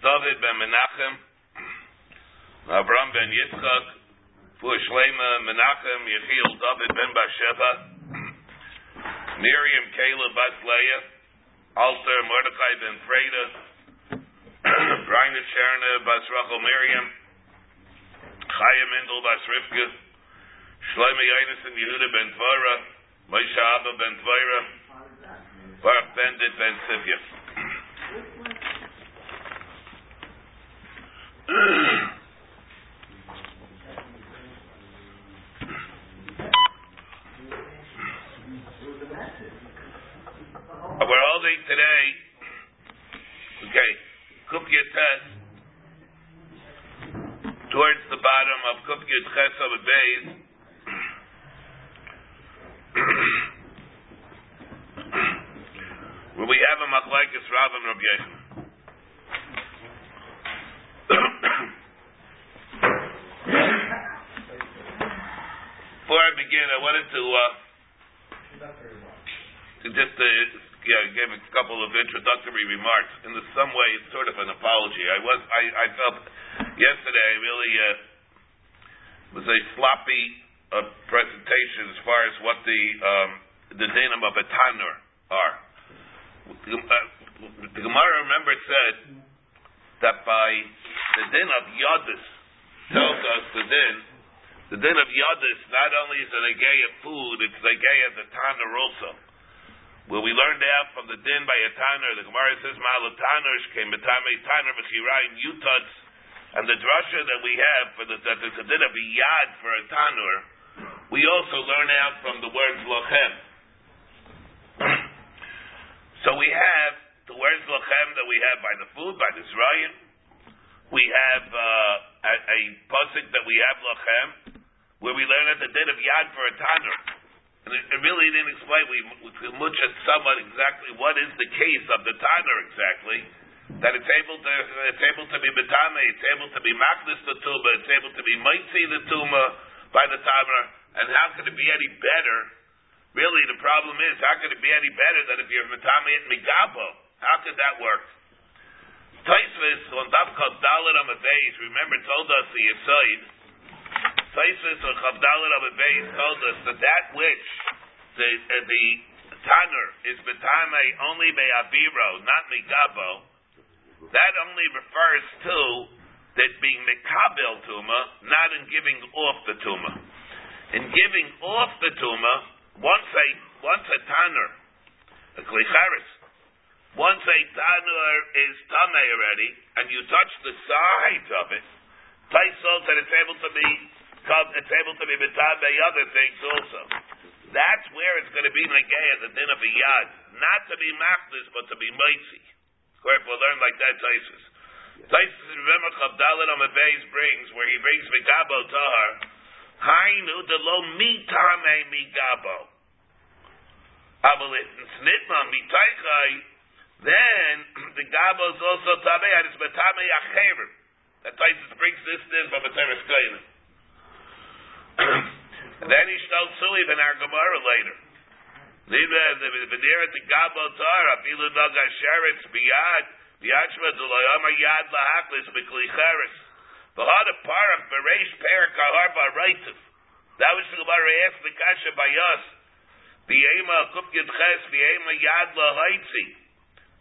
David ben Menachem, Avram ben Yitzchak, for Shlema Menachem, Yechiel David ben Basheva, Miriam Caleb Bas Leah, Alter Mordechai ben Freda, Reiner Sherna Bas Rachel Miriam, Chaya Mendel Bas Rivka, Shlomo Yonason Yehuda ben Tvora, Moshe Abba ben Tvora, Baruch Bendit ben Sivya. Uh, we're holding today, okay, Kufya Tes, towards the bottom of Kufya Ches of a base. Where we have a Machlaikis Rav and Rabbi Yechon. Before I begin, I wanted to uh, to just uh, yeah, give a couple of introductory remarks. In the, some way, it's sort of an apology. I was I, I felt yesterday I really uh, was a sloppy uh, presentation as far as what the um, the dinim of a tanur are. The, uh, the Gemara, remember, said that by the din of Yadis tells us the din. The din of Yadis not only is it a gay of food, it's a gay of the tanur also. Where we learned out from the din by a tanur, the Gemara says, Ma'al tanur came betame tanur v'chirayim yutats, and the drasha that we have for the, that there's a din of a yad for a tanur, we also learn out from the words lochem. so we have the words lochem that we have by the food, by the zrayim. We have uh, a, a that we have lochem, where we learn at the din of yad for a tanur. And it, it really didn't explain. We, we could much at exactly what is the case of the tanur exactly. That it's able to it's able to be betame, it's able to be maklis the tuma, it's able to be mitzi the tuma by the tanur. And how could it be any better? Really, the problem is how could it be any better than if you're betame at migabo? How could that work? Taisvis on Dafkot Dalit on remember told us the Yisoid. Taisvis on Chavdalit on told us that that which the uh, the tanner is betame only be'aviro, not migabo. That only refers to that being mikabel tuma, not in giving off the tuma. In giving off the tuma, once a once a tanner, a klicharis, once a tanur is tame already, and you touch the sides of it, Taisol that it's able to be it's able to be by other things also. That's where it's going to be negaya, the din of a yad, not to be machlis, but to be mitzi. Of course, we'll learn like that Taisus. Taisus in Remach Abdalit on the brings, where he brings Migabo Tahar, Hainu de lo mitame Migabo. Abalit and Snitma Mitaichai, then the Gabo is also Tame, and it's Betame Acherim. That Taisus brings this din from a Teres and then he told Suli in our Gemara later. V'nira to Gabo Torah, Filu Naga Sheretz, Biyad, Biyachma Dulayama Yad Lahaklis, Bikli Cheres. V'had a Parach, Bereish Perak Aharba Reitiv. That was the Gemara asked the Kasha by us. V'yema Kup Yedches, V'yema Yad Lahaitzi.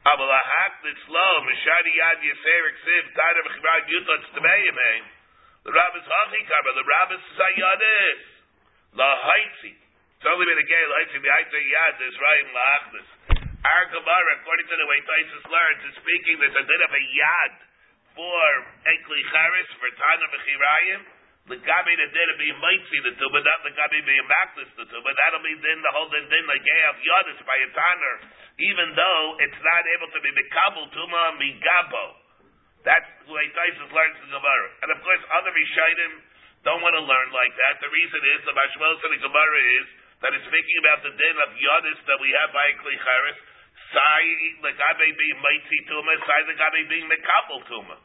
Lahaklis Lo, Mishadi Yad Yeserik Siv, Tana V'chibad Yutot Tmeyimim. The rabbis hachikaba, the rabbis sayadis, la haitzi. It's only been a gay haitzi, the haitzi yad, is rayim laachlis. Our Gemara, according to the way Taisus learns, is speaking there's a bit of a yad for ekli charis, for tana v'chirayim, the gabi the din be mitzi the but not the gabi be maklis the but that'll be then the whole din the gay of yadis by a tanner, even though it's not able to be mikabel tuma migabo. That's the way Taisus learns the Gemara. And of course, other Rishayim don't want to learn like that. The reason is, the Mashmal said the Gemara is, that it's speaking about the din of Yodis that we have by Klicharis, Sai the Gabe being Mighty Tuma, Sai the Gabe being Mekabel Tuma.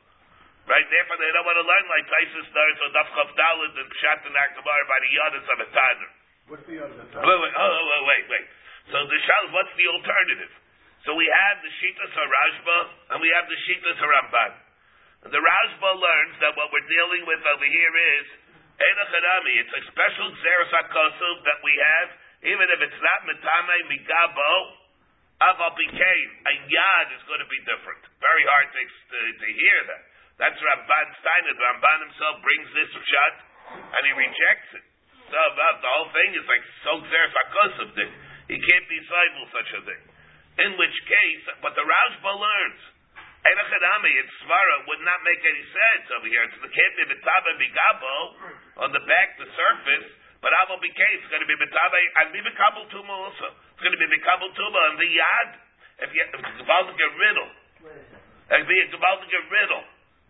Right? Therefore, they don't want to learn like Taisus learns on Daf Chav Dalad and Pshat and Gemara by the Yodis of a Tanner. What's the of a Wait, wait, oh, oh, wait, wait. So the Shal, what's the alternative? So we have the Shitas Harashba and we have the Shitas Haramban. The Rashba learns that what we're dealing with over here is Enochanami. It's a special Xeris HaKosuv that we have, even if it's not Mitame Migabo, Aval a Yad is going to be different. Very hard to, to, to hear that. That's Ramban Steiner. Ramban himself brings this shot and he rejects it. So about the whole thing is like so Xeris. He can't be cycle such a thing. In which case, but the Rashba learns, Enochanami in Svara would not make any sense over here. It's the can't be Mitame Migabo on the back, the surface, but Aval Bikay, it's going to be Mitame, and be Mikabel Tuma also. It's going to be Mikabel Tuma on the Yad. If, you, if it's about to get riddle. It'd be about to get riddle.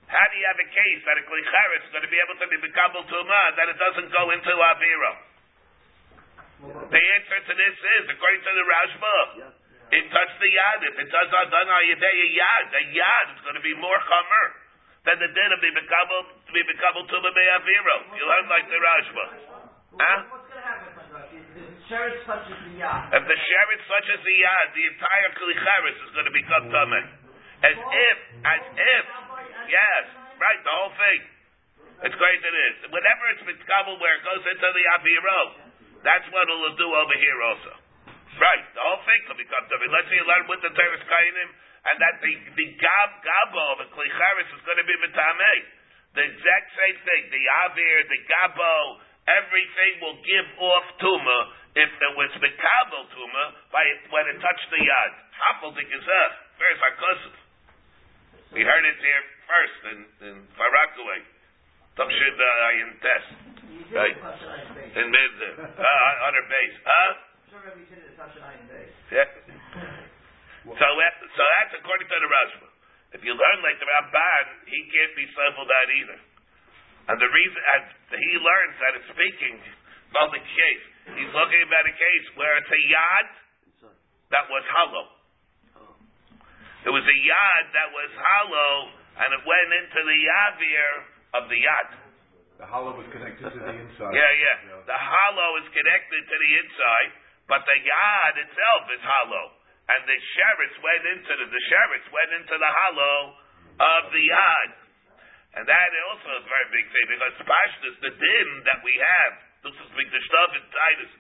How do you have a case that a Klicharis is going to be able to be Mikabel Tuma that it doesn't go into Avira? The answer to this is, according to the Rashba, it touched the Yad. If it does not done Ayadei a Yad, a Yad is going to be more Chomer than the din of the Mikabel, to be Mikabel Tuma Be'avira. You learn like the Rashba. Huh? What's going to happen, If the sheretz touches the yad, If the the Yad, the entire Klicharis is going to become Tameh. As if, as if, yes, right, the whole thing. It's great it is. Whenever it's mitkabel where it goes into the aviro, that's what it'll do over here also. Right, the whole thing will become tamei. Let's say you learn with the teres kainim, and that the the gab gabo of a klicharis is going to be mitamei. The exact same thing. The avir, the gabo, everything will give off tuma if it was mikabel tuma by when it touched the yad. Hafel the gezeh. Where's Hakosov? We heard it here first in, in Far Rockaway. Tamshid uh, in test. Right. touch an iron base. In mid uh, on her base. Huh? Sure, Rabbi did it touch an iron base. Yeah. So, that, so that's according to the Rashba. If you learn like the Ramban, he can't be civil that either. And the reason, and he learns that it's speaking about the case. He's looking about a case where it's a yad that was hollow. It was a yad that was hollow, and it went into the yavir of the yad. The hollow was connected to the inside. Yeah, yeah. The hollow is connected to the inside, but the yad itself is hollow. And the sheretz went into the, the sheretz went into the hollow of the yad. And that also is a very big thing because Pashtus, the din that we have, this is big the stuff in Titus.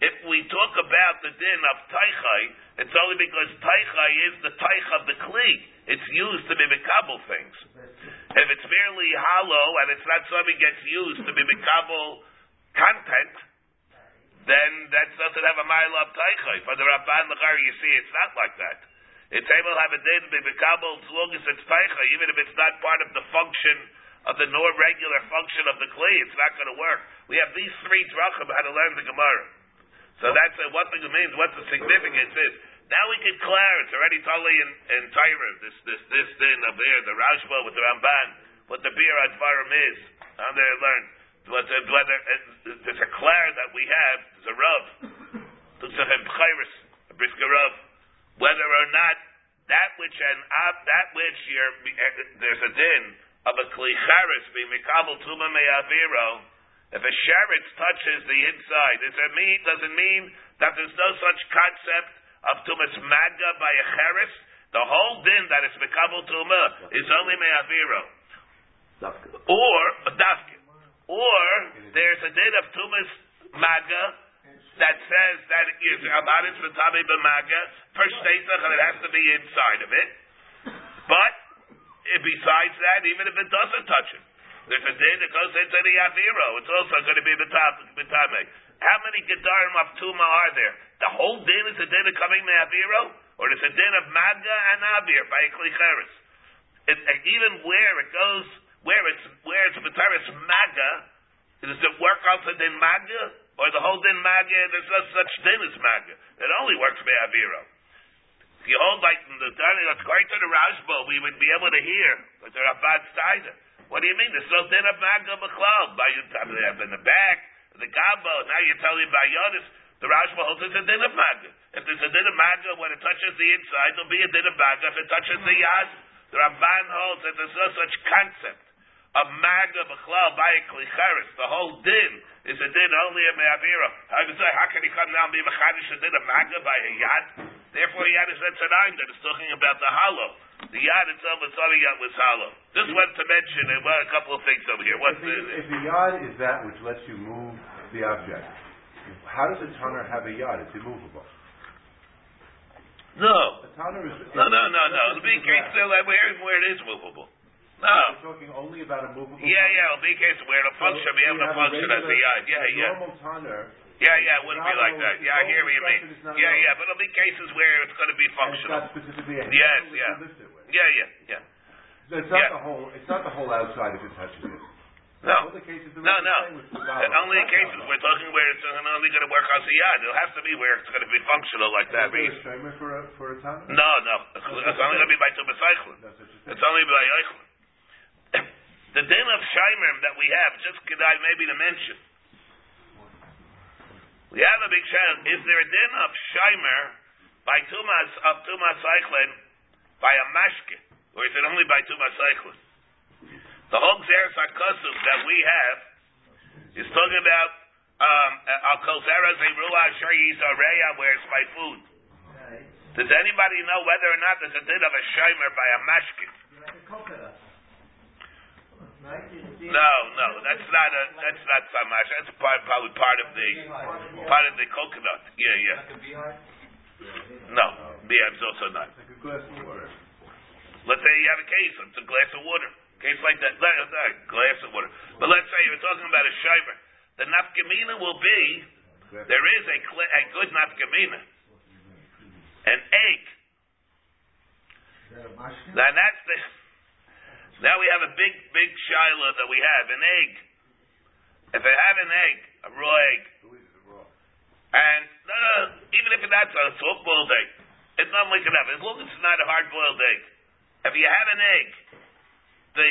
If we talk about the din of Taichai, it's only because Taichai is the Taich of the Kli. It's used to be Mikabel things. If it's merely hollow and it's not something gets used to be Mikabel content, then that doesn't have a mile of Taichai. For the Rabban Lachar, you see, it's not like that. It's able to have a din to be Mikabel as long as it's Taichai, even if it's not part of the function of the nor regular function of the Kli, it's not going to work. We have these three drachim how to learn the Gemara. So that's uh, what the means, what the significance is. Now we can clear, it's already totally in, in Torah, this, this, this din of here, the Rashba with the Ramban, what the Bir Advarim is. How they learn. Whether, whether uh, there's a clear that we have, there's a Rav, there's a Brisker Rav, whether or not that which and uh, that which you're, uh, there's a din of a Klicharis being Mikabel Tuma Me'aviro, if a sheretz touches the inside, does it mean doesn't mean that there's no such concept of tumas maga by a cheres? The whole din that is mekabel tuma is only me'aviro. Or a dafkin. Or there's a din of tumas maga that says that it is abaris v'tabi b'maga per shteitach and it has to be inside of it. But eh, besides that, even if it doesn't touch it, there's a din that goes into the Aviro. It's also going to be Bitame. How many Gedarim of Tuma are there? The whole din is a din of coming to Aviro? Or is a din of Maga and Avir by Klicheres? It, even where it goes, where it's where it's Bataris Maga, does it work the din Maga? Or the whole din Maga, there's no such din as Maga. It only works by Aviro. If you hold like the that's going to the Rashba, we would be able to hear, but there are bad sides. What do you mean? There's no din of maga b'chlal. By you they have in the back, the gabo. Now you're telling me by Yonis, the Rashba holds it's a din of maga. If there's a din of maga when it touches the inside, there'll be a din of maga if it touches the yad. The Ramban holds that there's no such concept a maga b'chlal by a klicheres. The whole din is a din only a me'avira. I would say, how can he come now and be mechadish a din a maga by a yad? Therefore, yad is that etzarayim that is talking about the hollow. The yad itself is only yad was hollow. Just wanted to mention well, a couple of things over here. What's If the, the, if the yard is that which lets you move the object, how does a tonner have a yard? It's immovable. no. A is. No, no, no, no. It'll be case still where, where it is movable. No. We're talking only about a movable. Yeah, yeah, it'll be a case where it'll So function, able to have a function as a yard. Yeah, a yeah. Normal tonner. Yeah, yeah, it wouldn't be like that. Yeah, I hear what you mean. Yeah, yeah, but it'll be cases where it's going to be functional. specifically a Yes, yeah. you lift it with. Yeah, yeah, yeah. So It's not the whole. It's not the whole outside if it touches it. No. The cases No, no. the. Only in cases we're talking where it's only going to work on the yard. It'll have to be where it's going to be functional like that. Is there a for a for a no, no. It's, only going to be by Tubacyclin. No such a thing. It's only by Eichlin. The din of Shimer that we have, just could I maybe to mention. We have a big shayla. Is there a din of Shimer by Tumas of Tumas Eichlin by a mashke, or is it only by Tumas Eichlin? The whole Xeris HaKosuf that we have is talking about um, Al Zera Zeruah Asher Yizareya, where it's my food. Does anybody know whether or not there's a din of a Shimer by a mashke? You're like a coconut. Right? You- you- No, no, that's not a that's not samash. That's part, probably part of the part of the coconut. Yeah, yeah. Like a beehive? No, beehive's also not. Like a glass of water. Let's say you have a case. It's a glass of water. Case like that, glass of water. But let's say you're talking about a shiver. The nafkamina will be there is a a good nafkamina, an egg. Now that's the. Now we have a big, big shiloh that we have an egg. If I have an egg, a raw egg, and no, no, even if that's a soft boiled egg, it's not like enough. As long as it's not a hard boiled egg. If you have an egg, the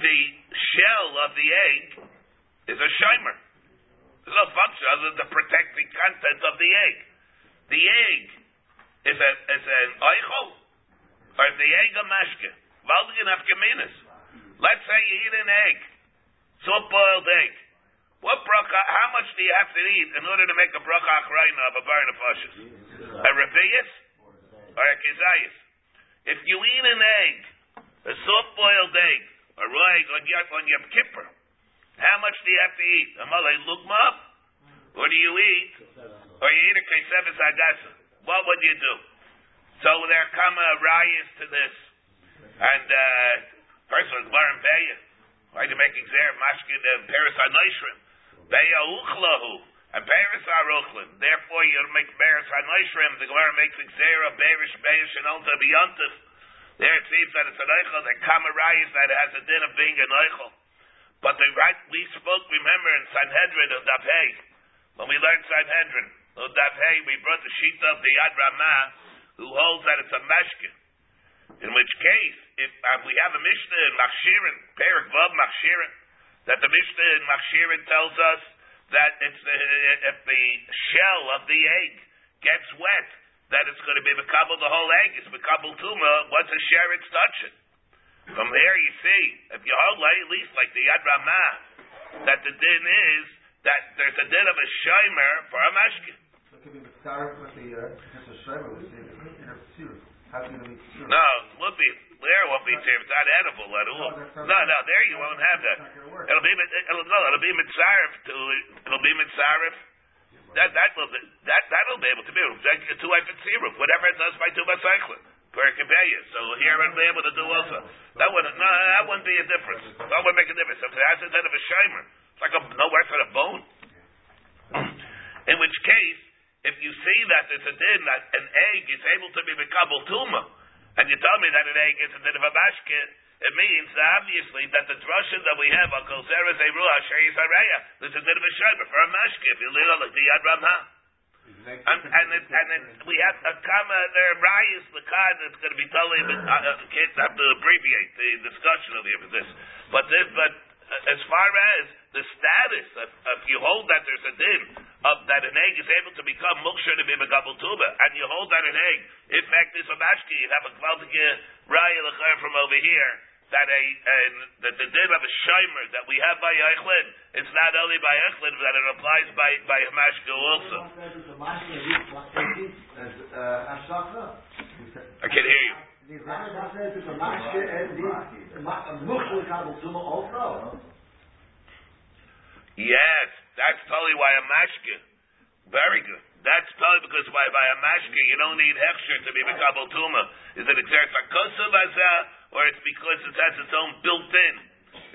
the shell of the egg is a shimer. There's no function other than to protect the content of the egg. The egg is a is an eichel, or the egg a mashke. Valdigan afkaminas. Let's say you eat an egg, soft boiled egg. What bracha? How much do you have to eat in order to make a bracha achrayna of a bar nefashis? A revius or a kizayis? If you eat an egg, a soft boiled egg, a raw egg on your on your kipper, how much do you have to eat? A malay lukma, or do you eat, or you eat a kesevis agasa? What would you do? So there come a rayas to this, and uh, first one, Gmarim Beya. Why are you making zeh mashkin uh, peris hanoishrim? Beya uchlahu and peris haruchlim. Therefore, you make peris hanoishrim. The Gemara makes zeh berish beya shenolta beyontif. There it seems that it's an eichel. Come a that has a din of being an eichel. But the right we spoke, remember in Sanhedrin of Daf Hey, when we learned Sanhedrin of Daf Hey, we brought the sheet of the Yad Ramah, who holds that it's a mashkin. In which case, if uh, we have a Mishnah in Machshirin, Perik Vav Machshirin, that the Mishnah in Machshirin tells us that it's the, if the shell of the egg gets wet, that it's going to be makabel the whole egg. It's makabel tuma. Once a sheret's touching. From there, you see, if you hold like, at least like the Yad Ramah, that the din is that there's a din of a shimer for a mashkin. So it could be mitzaref with the, because the shrever was in in a tziruf. How can it won't be. There tzir. It's not edible at all. No, no, there you won't have that. It'll be it'll, no, it'll be mitzaref it'll be mitzaref. That that will be, that that'll be able to be two ifit tziruf, whatever it does by two cycling per. So here it'll be able to do also. That wouldn't no, that wouldn't be a difference. That wouldn't make a difference. If it has instead of a shimer, it's like a, no worse than a bone. In which case, if you see that there's a din that an egg is able to be mekabel tuma, and you tell me that an egg is a din of a basket, it means that obviously that the drusha that we have on kol zeres eruah sheis hareya, there's a din of a shimer for a mashke. If you live like the yad ramah. Is And, and, it, and it, we have a comma there, Rayas, the card that's going to be totally, but uh, uh, kids have to abbreviate the discussion of the this. But this, but uh, as far as the status, if, if you hold that there's a din of that an egg is able to become muksher to be megabel tuba, and you hold that an egg, in fact, this a mashki, you have a kvaldige raya lechayr from over here, that a, a that the din of a shimer that we have by Eichlin is not only by Eichlin, but that it applies by by also. I can hear you. Yes, that's totally why a mashke. Very good. That's totally because by, by a mashke you don't need hechsher to be mekabel tuma. Is it exert sakosav azah, or it's because it has its own built-in?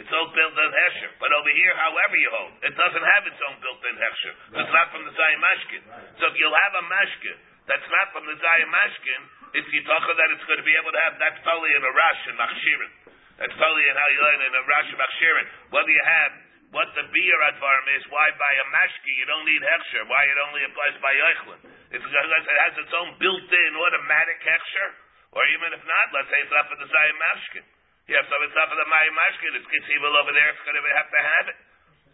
Its own built-in hechsher. But over here, however you hold, it doesn't have its own built-in hechsher. It's not from the zayim mashkin. So if you'll have a mashke that's not from the zayim mashkin, it's yitachah that it's going to be able to have. That's totally in a rash and machshirin. That's totally in how you learn in a rash and machshirin. Whether you have what the beer advarim is, why by a mashki you don't need hechsher, why it only applies by eichlin. It's because it has its own built-in automatic hechsher, or even if not, let's say it's not for the zayim mashkin. Yeah, so it's not for the mayim mashkin, it's kitzibel over there, it's going to have to have it.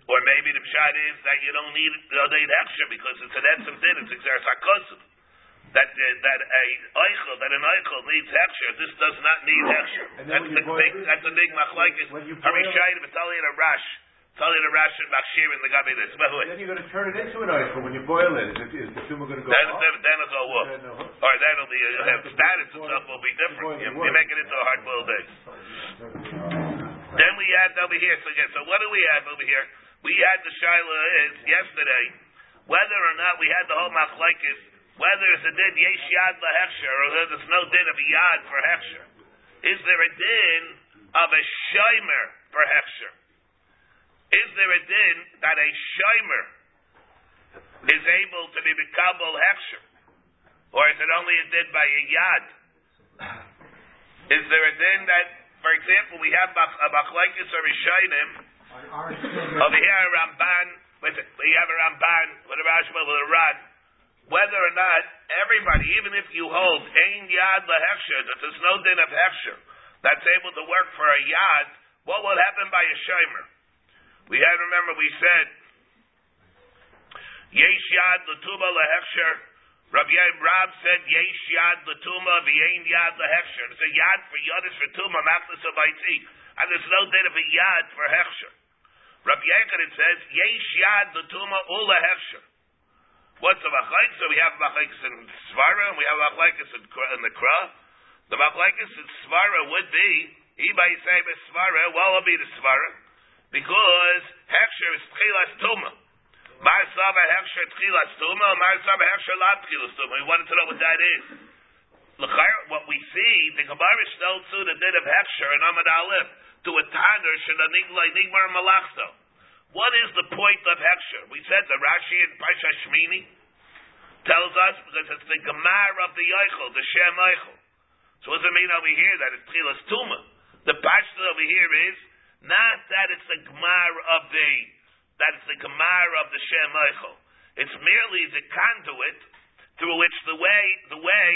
Or maybe the pshat is that you don't need you don't need hechsher because it's an etzim din, it's exer sakosim. That uh, that a eichel that an eichel needs hechsher, this does not need hechsher. And That's the big that's the big machlekes. when you boil- Harishayim, it's only in a rash. In a and machshir in the gabi this. But. Then you're going to turn it into an eichel when you boil it. Is, is the tumor going to go Then, off? then, then it's all. Then the hook- Or then it'll be, you'll have status boil- itself will be different. You, the you make it into a hard boiled egg. Then we had over here, so again, so what do we have over here? We had the Shiloh is yesterday, whether or not we had the whole machlekes, whether it's a din yesh yad lahechsher, or there's no din of yad for hechsher. Is there a din of a shimer for hechsher? Is there a din that a shimer is able to be mikabel hechsher? Or is it only a din by a yad? Is there a din that, for example, we have a machlekes or Rishayim, over here a Ramban, with, we have a Ramban with a Rashba with a Rad, whether or not everybody, even if you hold Ein Yad LaHechsher, that there's no din of Hechsher, that's able to work for a Yad, what will happen by a Shomer? We had, remember, we said, Yesh Yad Latuma LaHechsher, Rabbi Yaim Rab said, Yesh Yad Latuma, V'yein Yad LaHechsher. There's a Yad for Yadis for Tuma, Machlis of and there's no din of a Yad for Hechsher. Rabbi Yankin says, Yesh Yad Latuma Ula Hechsher. What's the machlekes? So we have machlekes in Svara, and we have machlekes in, in the Kra. The machlekes in Svara would be, might say Svara, well, it'll be the Svara, because Hechsher is Tchilas Tuma. Mar Saba Hechsher Tchilas Tuma, Mar Saba Hechsher Lab Tchilas Tuma. We wanted to know what that is. What we see, the Gemara still to the din of Hechsher and Amad Aleph, to a Tanner, Shananiglai Nigmar Malachto. What is the point of Hechsher? We said the Rashi in Parsha Shmini tells us because it's the Gemar of the Eichel, the Shem Eichel. So what does it mean over here that it's Tchilas Tuma? The Pashta over here is not that it's the Gemar of the that it's the Gemar of the Shem Eichel. It's merely the conduit through which the way the way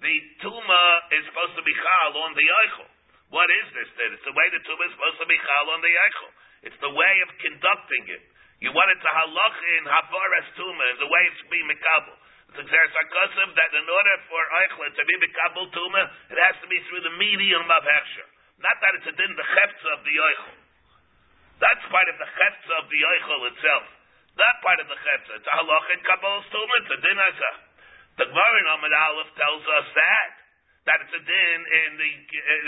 the Tuma is supposed to be chal on the Eichel. What is this then? It's the way the Tuma is supposed to be chal on the Eichel. It's the way of conducting it. You want it to halach in havaras Tuma, is the way it's to be mikabel. It's exer sarkosim that in order for Eichel to be mikabel Tuma, it has to be through the medium of Hechsher. Not that it's a din the cheftza of the Eichel. That's part of the cheftza of the Eichel itself. Not part of the cheftza. It's a halach in kabbalah Tuma, it's a din azah. The Gemara in Amid Aleph tells us that that it's a din in the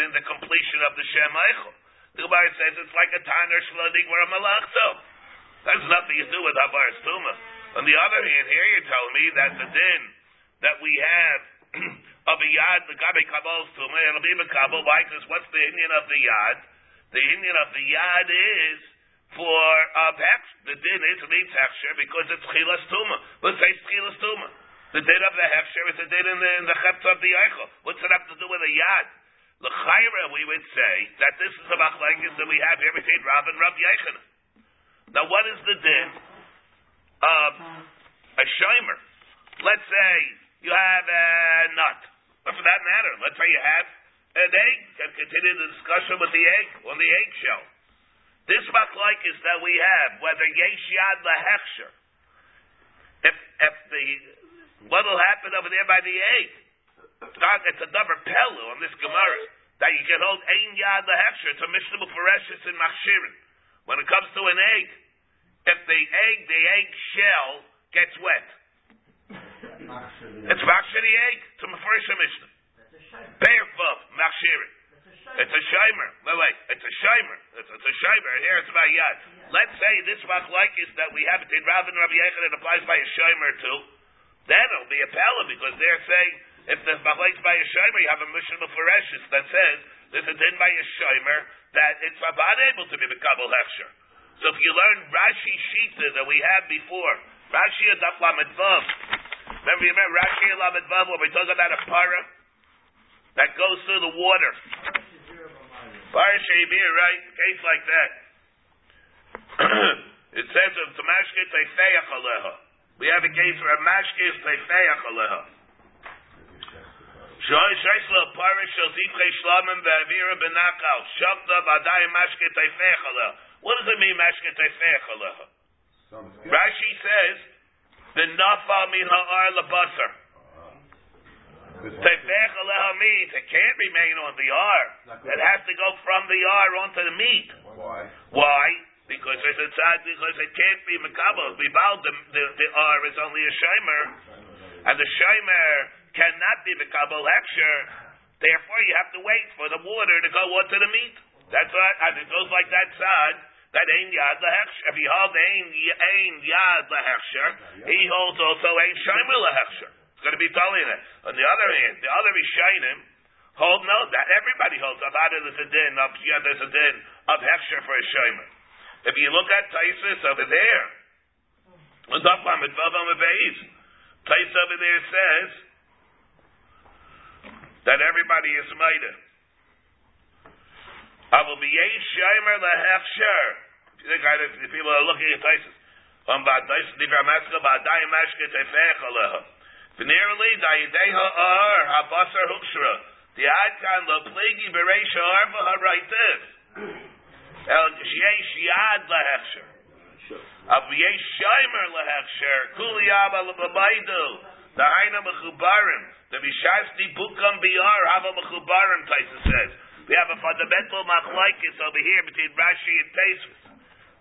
in the completion of the Shem Eichel. The Gemara says it's like a Tanner Shlodig where a Malachto. That's nothing to do with Habar Stuma. On the other hand, here you're telling me that the din that we have of a yad, the Gabi Kabbalah Stuma, it'll be Makabal. Why? Because what's the Indian of the yad? The Indian of the yad is for uh, Hex. The din is it needs Hechsher because it's Chilas Tuma. But say Chilas Tuma. The din of the Hechsher is the din in the, in the Chept of the Eichel. What's it have to do with a yad? L'chayra, we would say that this is the machlekes that we have here between Rav and Rav Yechon. Now, what is the din of a shomer? Let's say you have a nut, or for that matter, let's say you have an egg. Can continue the discussion with the egg on the eggshell. This machlekes that we have, whether yesh yad lahechsher, if if the what will happen over there by the egg? God, it's a double pelu on this Gemara. that you can hold ein yad lehechsher. It's a mishnah Mufareshes in Machshirin. When it comes to an egg, if the egg, the egg shell gets wet, it's Machshir the egg. It's a Mefurish Mishnah. Bear Vav, Machshirin. It's a shimer. Wait, wait. It's a shimer. It's, it's a shimer. Here it's by yad. Let's say this machlekes that we have in Rav and Rabbi Yechon it applies by a shimer too. Then it'll be a pella because they're saying if the machlekes by a shimer, you have a mission of that says this is in by a shimer that it's not able to be Kabul hechsher. So if you learn Rashi Shita that we had before, Rashi Adaf Lamed. Remember, you remember Rashi Lamed Vav where we talk about a para that goes through the water. Parsha Yibir, right? Case like that. it says of Tamashke Teifeach Aleha. We have a case where a mashke is Teifeach Aleha. Shoy Shaisla Parish Shal Zivche Shlamim Ve'avira Benakal Shabda Badai Mashke Teifeach Aleha. What does it mean, Mashke Teifeach Aleha? Rashi says, the Nafa Min Ha'ar Labasar. Teifeach Aleha means it can't remain on the R. It has to go from the R onto the meat. Why? Why? Because it's a tzad, because it can't be makabel. Bibal, the, the, the R is only a shimer, and the shimer cannot be makabel hechsher. Therefore, you have to wait for the water to go onto the meat. That's why, and it goes like that tzad. That ain't yad lehechsher. If he holds ain't ain yad lehechsher, he holds also ain't shimer lehechsher. It's going to be totally it. On the other hand, the other Rishonim hold no, that everybody holds. Avada there's a din, of yeah, there's a din of hefsher for a shomer. If you look at Taisus over there, on top of it, Tais over there says that everybody is maida. I will be a shomer lehefsher. If you think I, if people are looking at Taisus, um, ba Taisus divra maska ba dayim mashke tefech aleha. Venerally, Dayideha Ar, Habasar Hukshra, the Adkan Lo Plegi Beresha Arva Haraitiv. El Sheesh Yad Lahechsher. Av Yesh Shaimer Lahechsher, Kuli Abba Labaidu, the Haina Mechubarim, the Vishasti Bukam Biar, Hava Mechubarim, Taisa says. We have a fundamental machlaikis over here between Rashi and Taisvis.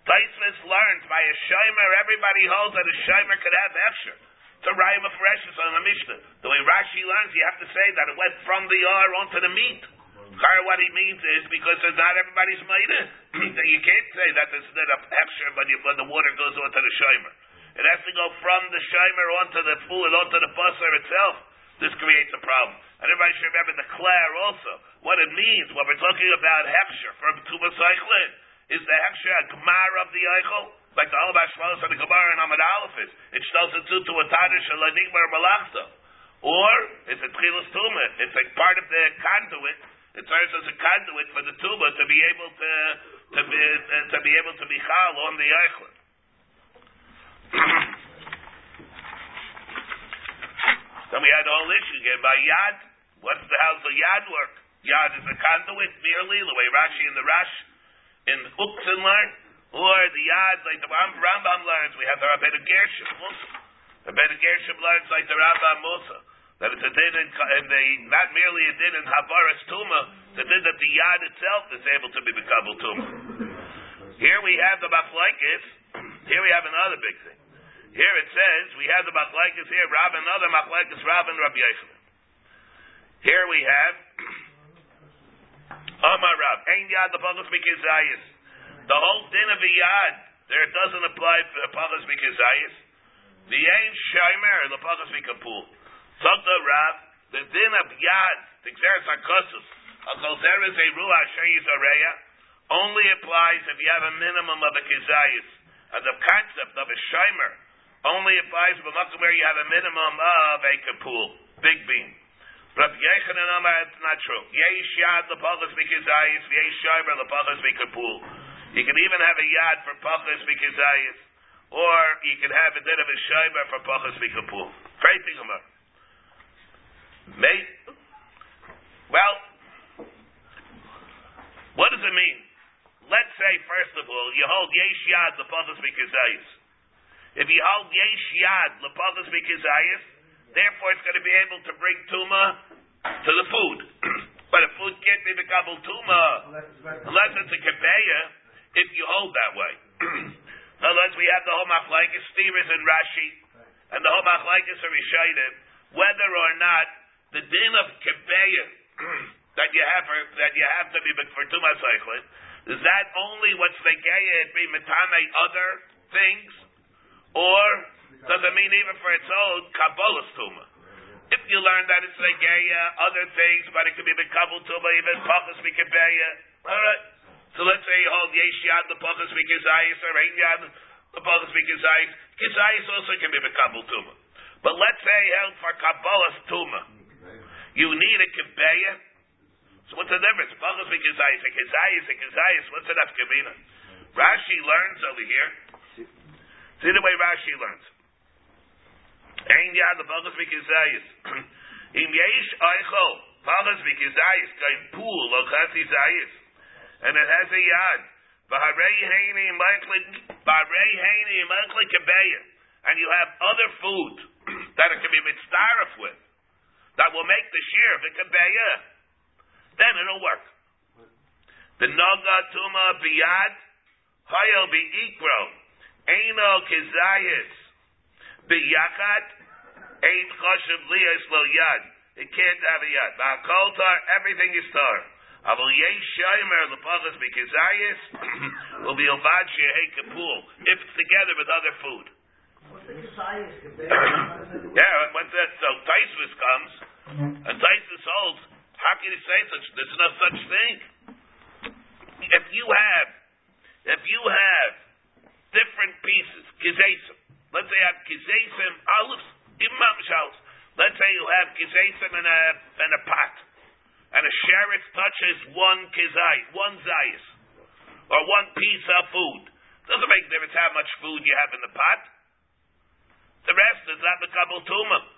Taisvis learns by a Shaimer, everybody holds that a Shaimer could have Hefsher. It's a raya of freshness on the Mishnah. The way Rashi learns, you have to say that it went from the R onto the meat. What he means is because it's not everybody's maida. you can't say that there's not a hefsher when, when the water goes onto the shimer. It has to go from the shimer onto the food, onto the busser itself. This creates a problem. And everybody should remember the clare also. What it means when we're talking about hefsher from Tuba Cyclin is the hefsher a gmar of the eichel like the Alabash Shmalos and the Gemara and Amad Aleph is. It tells it to a Tadish Shalanigmar Malachta. Or it's a Tchilas Tuma. It's like part of the conduit. It serves as a conduit for the tuba to be able to to be uh, to be able to be chal on the eichlet. then we had the whole issue again by yad. What's the how's the yad work? Yad is a conduit merely the way Rashi and the Rash in Uktzin learn. Or the yad, like the Rambam learns, we have the Rabbeinu Gershom Musa. The Rabbeinu Gershom learns like the Rambam Musa. That it's a din in, in the, not merely a din in Havaras Tuma, the din that the yad itself is able to be Kabul Tuma. Here we have the Machlaikis. Here we have another big thing. Here it says, we have the Machlaikis here, Rab, another Machlaikis, Rab and Rabbi Yechon. Here we have, Amar Rab, Ein Yad the Pagos Mikizayis. The whole din of yad, there doesn't apply for the pachas mikazayis. The ain shaimer, the pachas mikapul. Sota Rav, the din of yad, the xeris hakosus, a kolzer is a ruah shayis areya, only applies if you have a minimum of a kizayis. And the concept of a shaimer only applies where you have a minimum of a kapul, big beam. Rabbi Yechanan Amar, it's not true. Yesh yad lepachas mikizayis, yesh shaimer lepachas mikapul. You can even have a yad for pachas mikizayis, or you can have a din of a shayber for pachas. Great thing about. Mate, well, what does it mean? Let's say first of all you hold yesh yad lepachas mikizayis. If you hold yesh yad lepachas mikizayis, therefore it's going to be able to bring tuma to the food. but a food can't be Mikabel Tuma Unless it's a Kebeya, if you hold that way. unless we have the whole Machlaikis Steers and Rashi, and the whole Machlaikis are Rishayim, whether or not the din of Kebeya that you have for, that you have to be for Tuma Cyclin, is that only what's the it be Mitame other things, or does it mean even for its own Kabbalah's Tuma? If you learn that it's Negeya, other things, but it could be Bekabal Tuma, even Pachas Mikebeya. Alright. So let's say you hold the Pachas Mikizayis, or einyad the Pachas Mikizayis. Kizayis also can be Bekabal Tuma. But let's say held for Kabbalah's Tuma. You need a Kebeya. So what's the difference? Pachas Mikizayis, a Kizayis, a Kizayis, what's the Nafkamina? Rashi learns over here. See the way Rashi learns. Ein yad the bagas mikizayis. Im yesh eichel bagas mikizayis kein pool lo chati zayis, and it has a yad. V'harei heini michael v'harei heini michael kebeya, and you have other food that it can be mitzdarif with that will make the shear of the kebeya. Then it'll work. The naga tuma biyad hayel bi ikro eino kizayis biyachat ain't chashav liyas lo yad. It can't have a yad. Ba'akol tar, everything is tar. Avol yesh shomer lepachas b'kizayis will be ovad shehei kapul if it's together with other food. What's Yeah, once that so Taisvis comes and Taisvis holds, how can you say such? There's no such thing. If you have, if you have different pieces, kizesim. Let's say you have kizesim, olives, imam shals. Let's say you have kizesim in a in a pot, and a sheretz touches one kizay, one zayis, or one piece of food. Doesn't make difference how much food you have in the pot. The rest is not the couple tuma.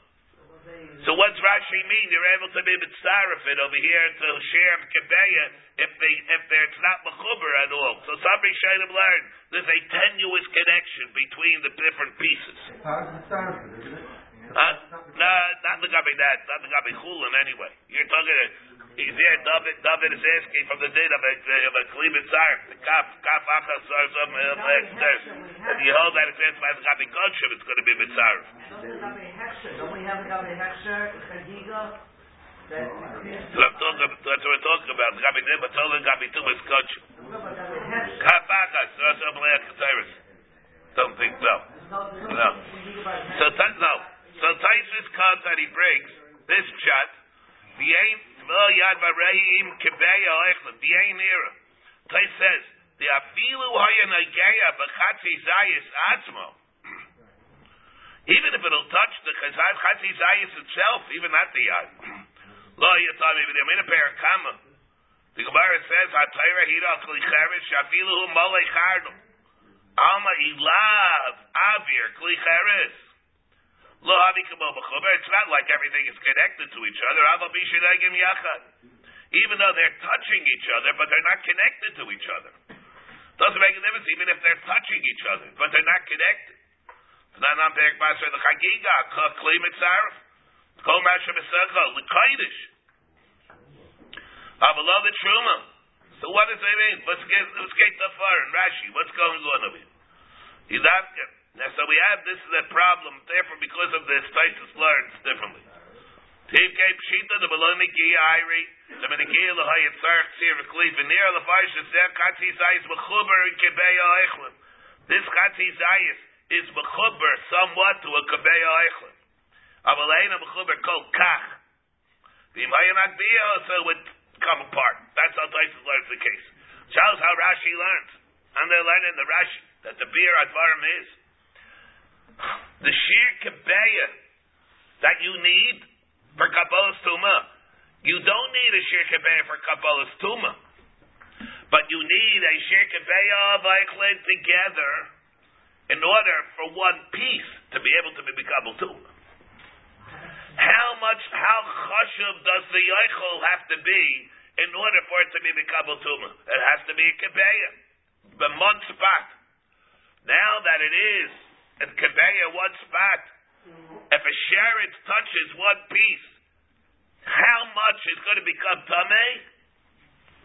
So what's Rashi mean? You're able to be mitzarefit over here to share kebeya if they if they're it's not mechuber at all. So somebody should have learned there's a tenuous connection between the different pieces. How's the sound, isn't? Uh, no, not the gabi that, not the gabi chulin anyway. You're talking. He's here. David. David is asking from the date of a klibat zar, the kaf kaf achas or some upstairs. If you hold that it says by the gabi kosher, it's going to be mitzar. Don't we have a Gabi Hechsher, Chagiga? That's what we're talking about. Gabi but told the gabi kosher. Gabi Hechsher. Kaf achas or some le'akatayris. Don't think so. No. So no. So Taisus comes that he breaks this shot. The aim well yad vareim kebeya. The aim era. Tais says the afilu haya nageya b'chatzi zayis atzmo. Even if it'll touch the chatzi zayis itself, even not the yad. Lo yatam even the mina perakama. The Gemara says hatayra hira klicheres shafilu hu malei chardom. Alma ilav avir kamo b'chober. It's not like everything is connected to each other. Even though they're touching each other, but they're not connected to each other. Doesn't make a difference even if they're touching each other, but they're not connected. So what does it mean? And Rashi. What's going on over here? Now, so we have this is a problem. Therefore, because of this, Taisus learns differently. The the. This Katzi Zayis is V'chuber somewhat to a Kebeya Eichlim. Avaleina V'chuber Kol Kach. V'imhayan Agbiya, so it would come apart. That's how Taisus learns the case. Shows how Rashi learns. And they're learning the Rashi, that the beer Advarim is. The sheer Kebeya that you need for Kabbalah's Tuma. You don't need a Shir Kebeya for Kabbalah's Tuma. But you need a Shir Kebeya of Eichlin together in order for one piece to be able to be Kabbal Tuma. How much, how chashuv does the Eichel have to be in order for it to be Kabbal Tuma? It has to be a Kebeya. The month spot. Now that it is a Kebeya one spot, if a sheretz touches one piece, how much is going to become tamei?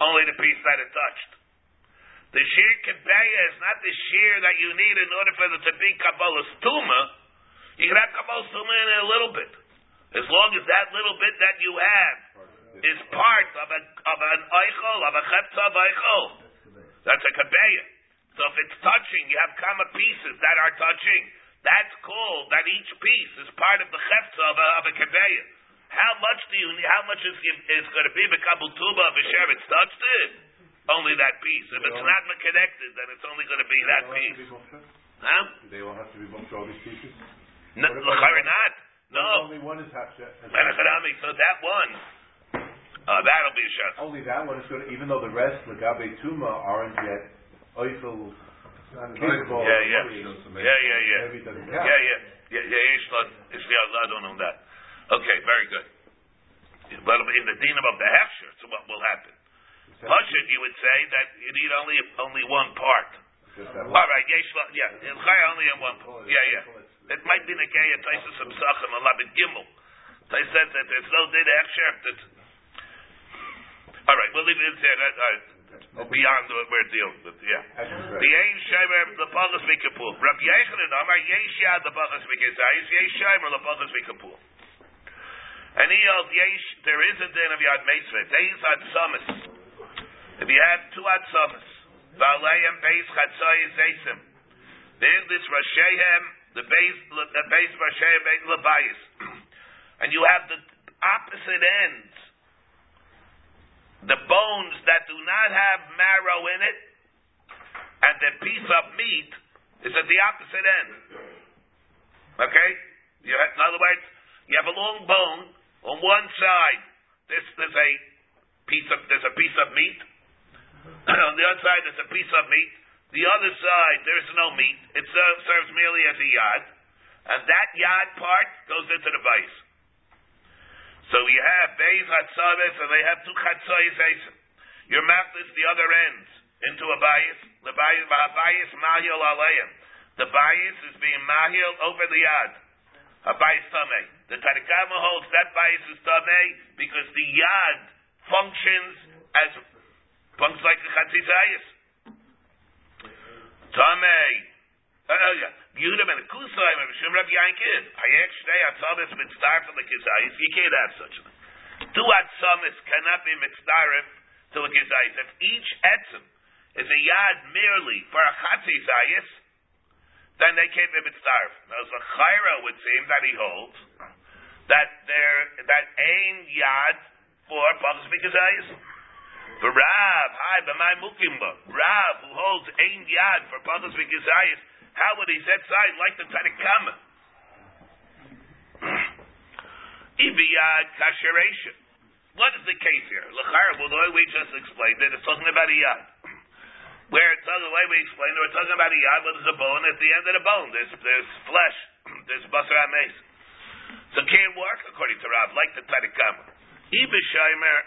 Only the piece that it touched. The shear kebeya is not the shear that you need in order for it to be kabbalah's tuma. You can have kabbalah's tuma in a little bit, as long as that little bit that you have is part of a of an eichel of a chetzav eichel. That's a kebeya. So if it's touching, you have kama pieces that are touching. That's called that each piece is part of the chetza of a, of a. How much do you? How much is is going to be bekabel tuba of a shear? It's touched it. Only that piece. If it's not connected, then it's only going to be that piece. Huh? They all have to be booked, all these pieces? No, we're not. No. Only one is half shot. So that one, uh, that'll be a shot. Only that one is going to, even though the rest, Lagabe Tuma, aren't yet Oifel, capable. Yeah, yeah, yeah, yeah, yeah. Maybe it doesn't Yeah, count. yeah, yeah, yeah. Yesh lot- yesh li Allah, I don't know that. Okay, very good. But in the din of the hefsher, so what will happen? Pashut, you would say that you need only only one part. All right, yesh lot- yeah, only in one. part. Yeah, yeah. It might be the gay at Taisus of Sachem, a labit gimel. They said that there's no din hefsher. That all right, we'll leave it there. That, uh, beyond what we're dealing with, yeah. The Ein Shemer, the Pachas Mikapul. Rabbi Yechanan, Amar Yesh Yad, the Pachas Mikazayis, Yesh Shemer, the Pachas Mikapul. And he held Yesh, there is a din of Yad Meisveh. Deis Ad Samas. If you have two Ad Samas, Valeim Beis Chatzayis Eisim. Then this Rashehem, the base, the base Rashehem, Beis Labayis. And you have the opposite ends. The bones that do not have marrow in it, and the piece of meat is at the opposite end. Okay? You have, in other words, you have a long bone on one side. This there's a piece of there's a piece of meat. on the other side there's a piece of meat. The other side there's no meat. It serves, serves merely as a yad, and that yad part goes into the vice. So you have beis hatzaves and they have two chatzoyes esim. Your mouth is the other end into a bias. The bias, bias mahil aleim. The bias is being mahil over the yad. A bias tamei. The Tarikama holds that bias is tamei because the yad functions as functions like a chatzizayis. Tamei. And Kusayim and Shum Rabbi Yankin. Hayek Shnei Atzamis mitzdarf from the Kizayis. You can't have such a thing. Two Atzamis cannot be mitzdarf to a Kizayis. If each etzim is a yad merely for a Chatzizayis, then they can't be mitzdarf. Now, the Chayra would seem that he holds that there that ain yad for Pachas Mikazayis. For Rav, hi, b'may mukimba. Rav, who holds ain yad for Pachas Mikazayis, how would he set side like the Tadikama? Ibiyad kasheration. What is the case here? L'chara, well, the way we just explained it, it's talking about a yad. Where it's talking, the way we explained it, we're talking about a yad, where there's a bone at the end of the bone. There's, there's flesh. There's basar ames. So it can't work, according to Rav, like the Tadikama. Ibishaymer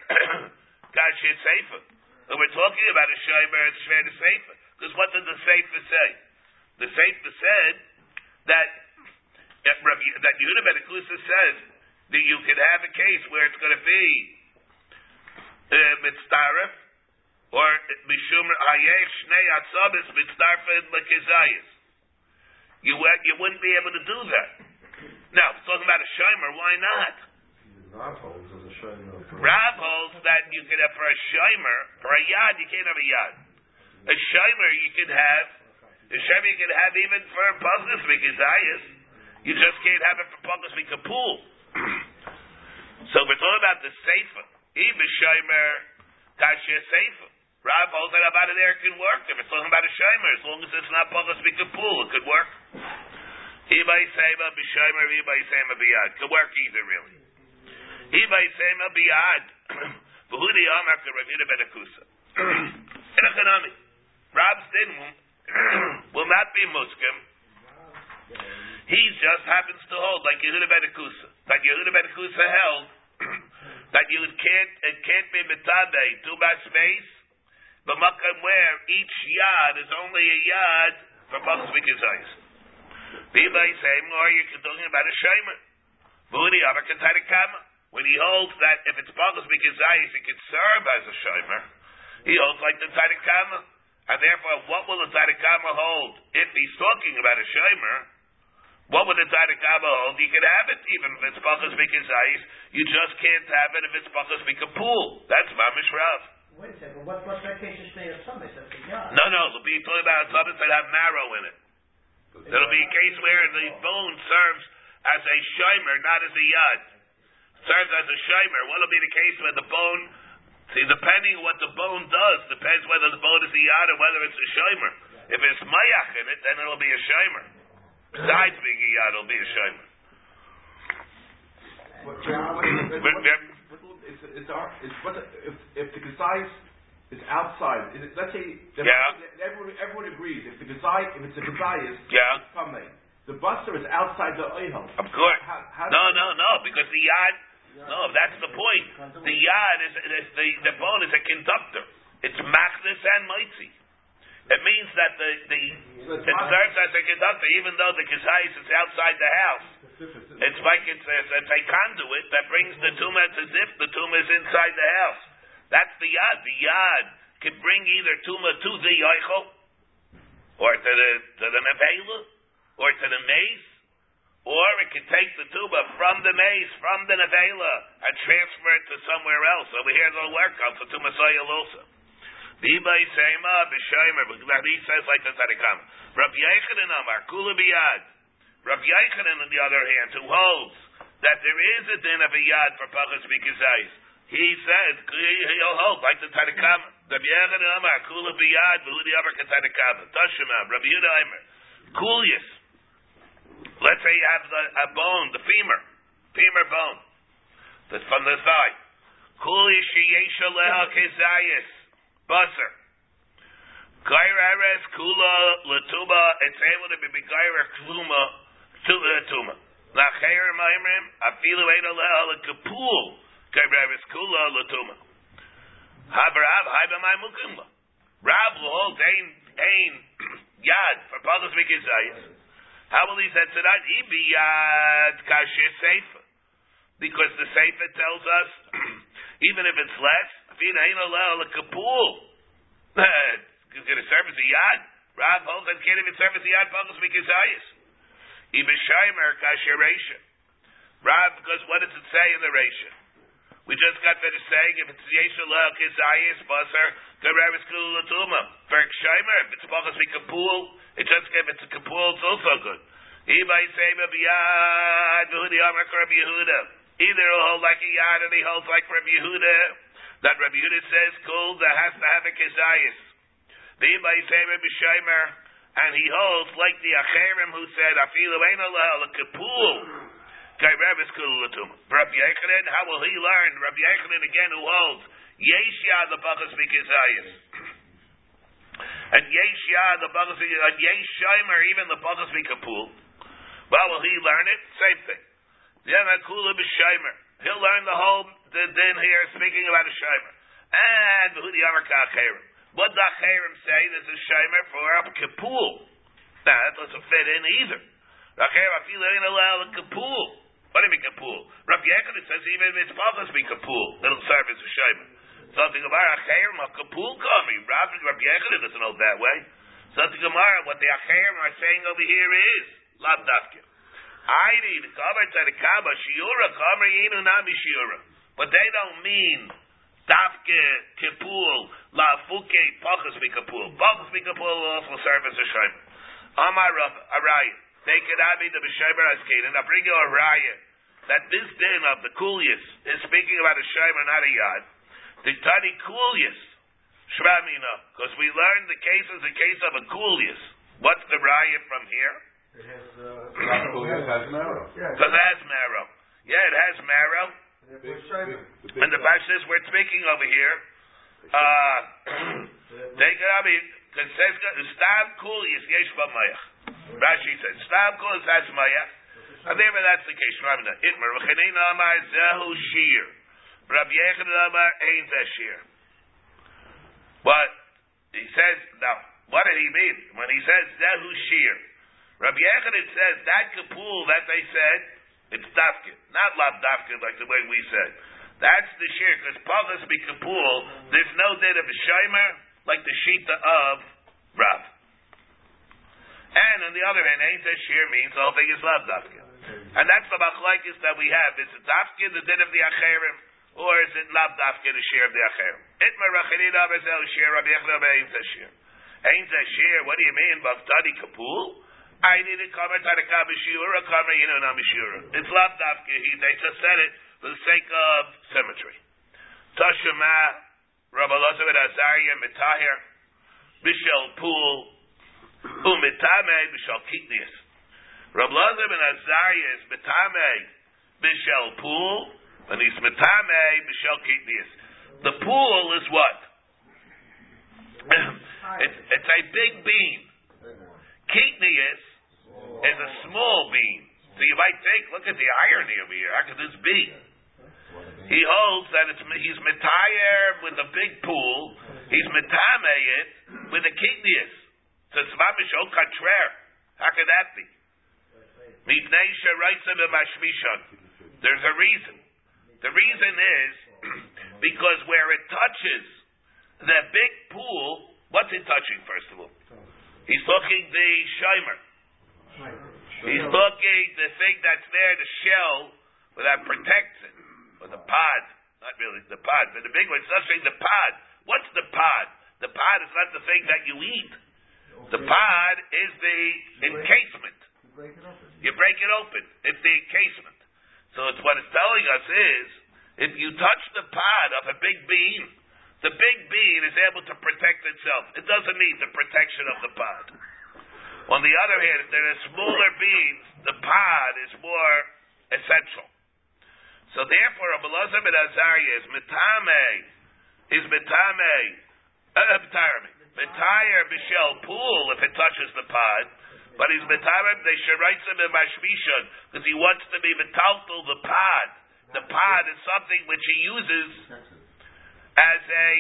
kasher sefer. When we're talking about a shaymer, it's shver to sefer. Because what did the sefer say? The Sefer said that that Rabbi, that Yehuda ben Akusa says that you could have a case where it's going to be uh, mitzdaref or mishum hayech shnei atzabis mitzdarfed lekizayis. You you wouldn't be able to do that. Now, talking about a shomer, why not? Rav holds as a shayna. Rav holds that you could have for a shomer, for a yad, you can't have a yad. A shomer you could have, a shomer you could have even for puzzles mikizayis. You just can't have it for puzzles mikapul. so we're talking about the sefer. Even shomer, kasher sefer. Rav holds that about it there can work. If it's talking about a shomer, as long as it's not puzzles mikapul, it could work. Ibay sema b'shomer, ibay sema b'yad. Could work either really. Ibay sema biyad. V'hudi amar Ravina ben Akusa. In economy, Rab's din will, not be muskim. He just happens to hold like Yehuda ben Akusa. That Yehuda ben Akusa held that you can't it can't be mitabe two by space, but makam where each yard is only a yad for both eyes. By same or you're talking about a shayman. V'hudi amar katanikama. when he holds that if it's Bachas Mikizayis, it could serve as a Shomer, he holds like the Tzadikama. And therefore, what will the Tzadikama hold if he's talking about a Shomer? What would the Tzadikama hold? You can have it even if it's Bachas Mikizayis. You just can't have it if it's Bachas Mikapul. That's Mamish Rav. Wait a second, what, what's that case of state of summit? That's a yard. No, no, it'll be talking about something that have marrow in it. There'll be a case where the bone serves as a shimer, not as a yad. Serves as a shimer. What'll be the case where the bone, see, depending on what the bone does, depends whether the bone is a yad or whether it's a shimer. If it's mayach in it, then it'll be a shimer. Besides being a yad, it'll be a shimer. What- what- But- what- but- what- It's, it's our, it's, what, the- if, if the Gazais is outside, is it, let's say, Yeah. everyone, everyone agrees, if the Gazai, if it's a Gazai, Yeah. it's Kamei. The buster is outside the Oihel. Of course. How, how No, no, no, because the yad, no, that's the point. The yad is, is the, the bone is a conductor. It's machnis and mitzi. It means that the, the, it serves as a conductor, even though the kizayis is outside the house. It's like it's, it's, it's a conduit that brings the tumor. It's as if the tumor is inside the house. That's the yad. The yad can bring either tumor to the yoichel, or to the to the nevela, or to the maze, or it could take the tuba from the maze, from the nevela, and transfer it to somewhere else. Over here, it'll work out for tumasayil also. Bibay sema b'shomer. That he says like the tzadikam. Rabbi Yechanan Amar kula biyad. Rabbi Yechanan, on the other hand, who holds that there is a din of a yad for pachas mikizayis, he says he'll hold like the tzadikam. Rabbi Yechanan Amar kula biyad v'hudi Amar k'tzadikam. Tashema. Rabbi Yehuda Amar kulius. Let's say you have the, a bone, the femur, femur bone, that's from the thigh. Kulius sheyesh aleha kezayis. Basar. Gaireres kula latuba. It's able to be begaira kluma to the tuma. Lachayer maimrim afilu edo leha lekapul. Gaireres kula latuma. Havarav haiba maimukumla. Rav lohol ein ein yad for pagas mikizayis. How will he say tonight? Ibi yad uh, kashir seifa. Because the seifa tells us, even if it's less. It's going to serve as a yad. Rav that can't even serve as a yad. Pagos mikizayis. Ibishaymer kasheration. Rav, because what does it say in the ration? We just got finished saying if it's yeshala kizayis basar garevis kulatuma. For shaymer, if it's pagos mikapul, it just if it's a kapul, it's also good. Either he'll hold like a yad and he holds like Rabbi Yehuda that Rabbi Yehuda says kul that has to have a kezayis. And he holds like the Acherim who said afilu ein aleh al kapul. Kai Rabbis kul latum. Rabbi Yechanan, how will he learn? Rabbi Yechanan again who holds yesh yad the bachas mikizayis. And yesh yad the bachas and yesh Shaimer even the bachas mikapul. Well, will he learn it? Same thing. Yana kula b'shaimer. He'll learn the whole the din here, speaking about a shimer. And who the Amar Kacherim. What the Acherim say? There's a shimer for a kapul. Now, that doesn't fit in either. I feel ain't allowed a kapul. What do you mean kapul? Rabbi Yechanan says even if it's pachas be kapul, it'll serve as a shimer. Something about Acherim, a kapul kami. Rabbi, Rabbi Yechanan doesn't hold that way. Something Gemara, what the Acherim are saying over here is, lav dafke. Heidi, the the Kaaba, Shiura, cover Yinu Nami Shiura. But they don't mean Dafke, Kipul, La Fuke, Pachas Mikapul. Pachas Mikapul will also serve as a Shaimer. Amar Araya. Take it Abi the B'Shaimer Askin, and I bring you a Raya that this din of the Kulius is speaking about a Shaimer, not a Yad. The Tani Kulius, Shramina, because we learned the case is a case of a Kulius. What's the Raya from here? It has, uh, Kulius has marrow. Yeah. Because it has marrow. Yeah, it has marrow. And therefore, Shaimer. The And the Bash says we're speaking over here. Uh, take it out. Because says stab kul is yesh b'mayach. Rashi says stab kul is has mayach. And therefore that's the case. Rabbi Itmer v'chanina amar zehu shir. Rabbi Yechon amar ain't zeh shir. But he says now. What did he mean when he says zehu shir? Rabbi Yechon says that kapul that they said It's dafkin, not lav dafkin like the way we said. That's the shear, because pachas mikapul, there's no date of a shimer like the shita of Rav. And on the other hand, ain't a shear means the whole thing is lav dafkin. And that's the machlekes that we have. Is it dafkin the din of the acherim, or is it lav dafkin the share of the acherim? Itmar rachinid abazel shear, Rabbi Yechida ain't a shear. Ain't a shear, what do you mean? Bavtadi kapul? I need a comment on a a comment, you know, namishura. It's lav dafkin. He, they just said it for the sake of symmetry. Tashema, Rabbi Elazar ben Azariah, Mitahir, Bishel Pool, Umitame, Bishel Kitnius. Rabbi Elazar ben Azariah is Mitame, Pool, and he's Mitame, Bishel Kitnius. The pool is what? it's, it's a big beam. Kitnius is a small beam. So you might think, look at the irony over here. How could this be? He holds that it's he's metayer with a big pool. He's metame it with a kitnius. So it's mamish au contraire. How could that be? Mipnei sheraisa b'mashmishon. There's a reason. The reason is because where it touches the big pool, what's it touching first of all? He's talking the shimer. He's talking the thing that's there, the shell, that protects it, or the pod. Not really the pod, but the big one. It's saying the pod. What's the pod? The pod is not the thing that you eat. The pod is the encasement. You break it open. It's the encasement. So it's what it's telling us is, if you touch the pod of a big bean, the big bean is able to protect itself. It doesn't need the protection of the pod. On the other hand, if there are smaller beans, the pod is more essential. So therefore, Abelazar ben Azariah is mitame, is mitame, uh, mitire b'shel pool if it touches the pod, but he's mitame they sheraitza mashmishon because he wants to be metaltal the pod. The pod is something which he uses as a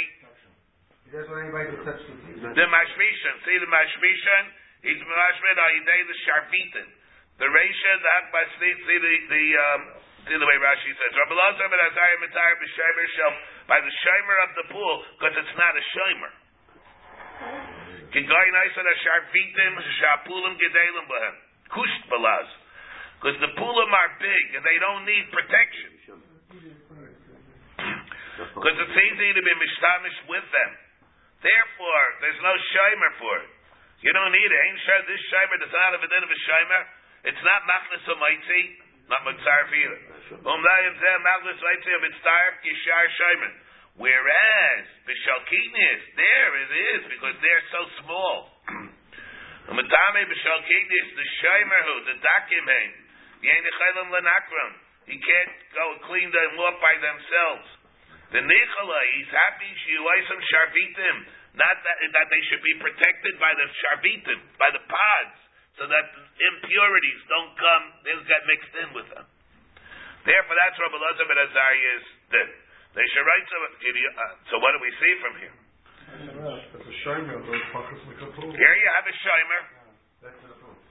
He doesn't want anybody to touch the mashmishon. See the mashmishon? He's mashmid ayidei the sharvitin. The Reisha, the Akbas, see the the um, see the way Rashi says. Rabbi Lazar ben Azariah mitayr b'shemer shel by the shomer of the pool because it's not a shomer. Kigoy naisa the sharvitim shapulim gedelim b'hem kusht balaz because the pulim are big and they don't need protection. Because it's easy to be mishtamish with them. Therefore, there's no shimer for it. You don't need it. Ain't sure this shimer does not have a din of a shimer. It's not machlis omaitzi, not mitzarf either. Um layim zeh machlis omaitzi of mitzarf yishar shimer. Whereas the there it is because they're so small. Umatame b'shalkinius, the shimer who the dakim heim, yeinichaylim lenakram. He can't go clean them up by themselves. The Nichala, he's happy shiuaisim sharvitim. Not that, that they should be protected by the sharvitim, by the pods, so that impurities don't come, they don't get mixed in with them. Therefore, that's Rabbi Lazar ben Azariah's din. They should write so. Uh, so what do we see from here? Here you have a shimer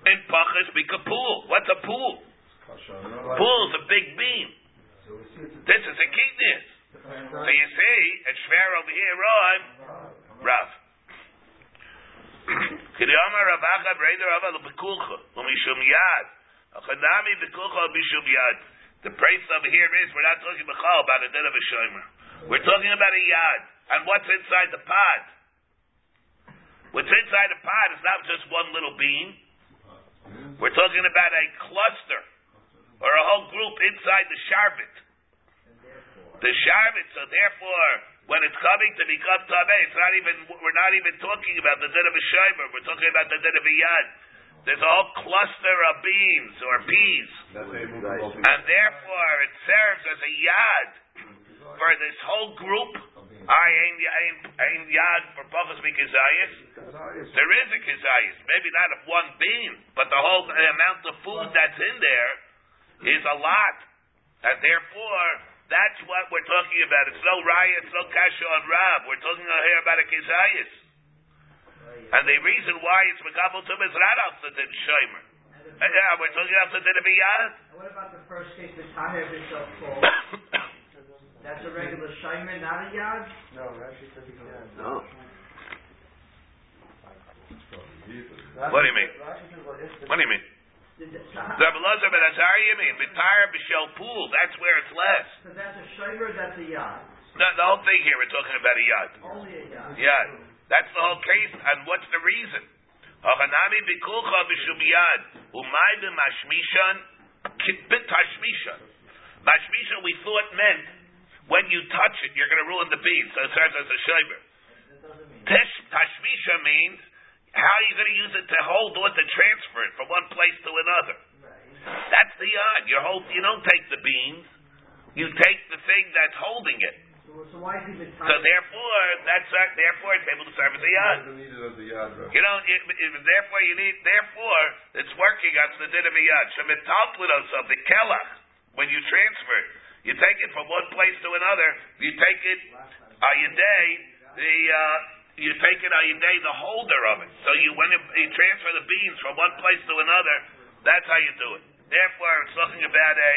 in Pachas Bikapul. What's a pool? Pool is a big beam. This is a keenness. So you see, it's fair over here on Rav. Kidiyama Rav Acha Breder Rav Al Umishum Yad Achanami Umishum Yad. The price over here is we're not talking about a din of a shomer. We're talking about a yad and what's inside the pod. What's inside the pod is not just one little bean. We're talking about a cluster or a whole group inside the sharbit. The sharbit, so therefore, when it's coming to become tameh, it's not even. We're not even talking about the din of a shimer. We're talking about the din of a yad. There's a whole cluster of beans or peas, That's how you move them all and therefore it serves as a yad for this whole group. I ain't ain't ain't yad for pachas mikazayis. There is a kazayis, maybe not of one bean, but the whole amount of food that's in there is a lot, and therefore that's what we're talking about. It's no raya, it's no kasha on rab. We're talking here about a kazayis, and the reason why it's megabel tum is not also than shomer. Uh, yeah, we're talking about the din of a yad. What about the first case, the Tahir Bishop Paul? That's a regular Shaimer, not a Yad? No, Rashi says he can. No. What do you mean? Rashi says, well, if What do you mean? The- the Tah- Rabbi Lazar ben Azariah, you mean? B'tire b'shel pool. That's where it's less. So that's a Shaimer, that's a Yad. The, the whole thing here, we're talking about a yad. Only a Yad. Yad. That's the whole case. And what's the reason? Hachanami b'kulcha b'shum yad. Umay b'mashmishan b'tashmishan. Mashmishan we thought meant when you touch it, you're going to ruin the bean. So it serves as a shaver. Tashmisha means how are you going to use it to hold or to transfer it from one place to another. That's the yad. You hold. You don't take the beans. You take the thing that's holding it. So, so why is he the So therefore, that's uh, therefore it's able to serve as a yad. need it as a. You know, it, it, therefore you need. Therefore, it's working on the din of a yad. Shemitaplit of the kelach when you transfer you take it from one place to another. You take it ayaday the. Uh, you take it ayaday the holder of it. So you when you, you transfer the beans from one place to another, that's how you do it. Therefore, it's talking about a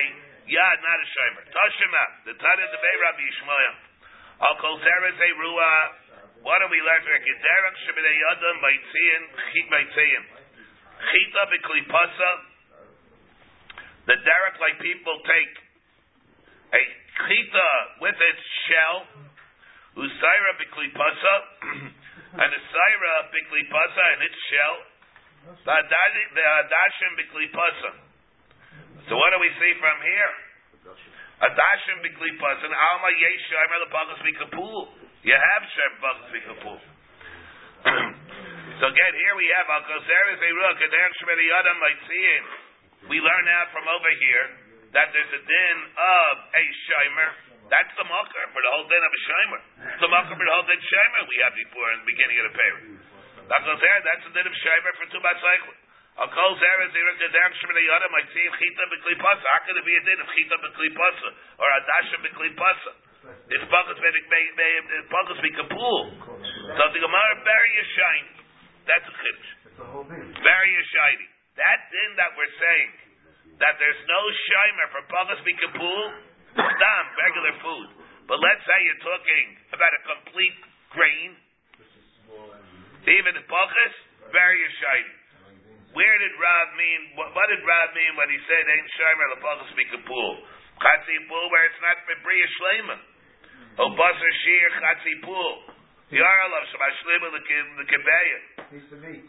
yad, not a shomer. Tashima, the Tana de Rabbi Yishmael. Al kol zeres a. What do we learn from it? Derek shebedei yadam baitzin chit baitzin. Chita beklipasa. The derek like people take a chita with its shell, usaira beklipasa, and a saira beklipasa and its shell. The hadashim beklipasa. So what do we see from here? Adashim beklipasa and alma yesh shaymer lepagas mikapul. You have shem pagas mikapul. So again, here we have al koseres eruah kader shmeri adam maitzin. We learn out from over here that there's a din of a shimer. That's the makar for the whole din of a shimer. The makar for the whole din shimer we had before in the beginning of the paper. Al koseres, that's the din of shimer for two cycle. How could it be a din of chita beklipasa or adashim beklipasa? It's pagas pagas mikapul. So the Gemara bury a shiny. That's a chiddush. Very a shiny. That din that we're saying that there's no shimer for pagas mikapul, stam regular food. But let's say you're talking about a complete grain, even pagas, very a shiny. Where did Rav mean? What, what did Rav mean when he said ain't shimer the pagas mikapul? Chatzi pul where it's not for bria shlema. O basar shir chatzi pul. Yaralav shabashlema the kebeya. Piece of meat.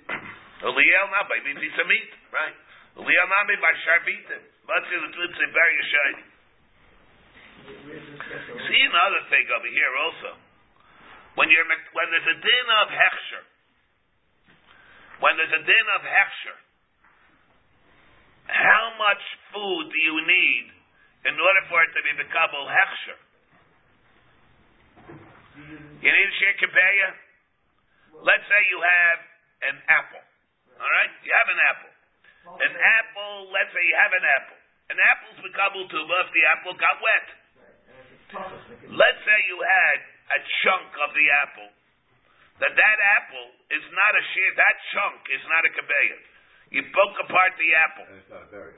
Eliel not by means he's a meat, right? Eliel not made by sharbitim. But see the tlips they bury a. See another thing over here also. When you're when there's a din of hechsher, when there's a din of hechsher, how much food do you need in order for it to be become hechsher? You need a share kibeya. Let's say you have an apple. All right, you have an apple. An apple. Let's say you have an apple. An apple's become tuba if the apple got wet. Let's say you had a chunk of the apple. That that apple is not a share. That chunk is not a kabeya. You broke apart the apple. And it's not a berry.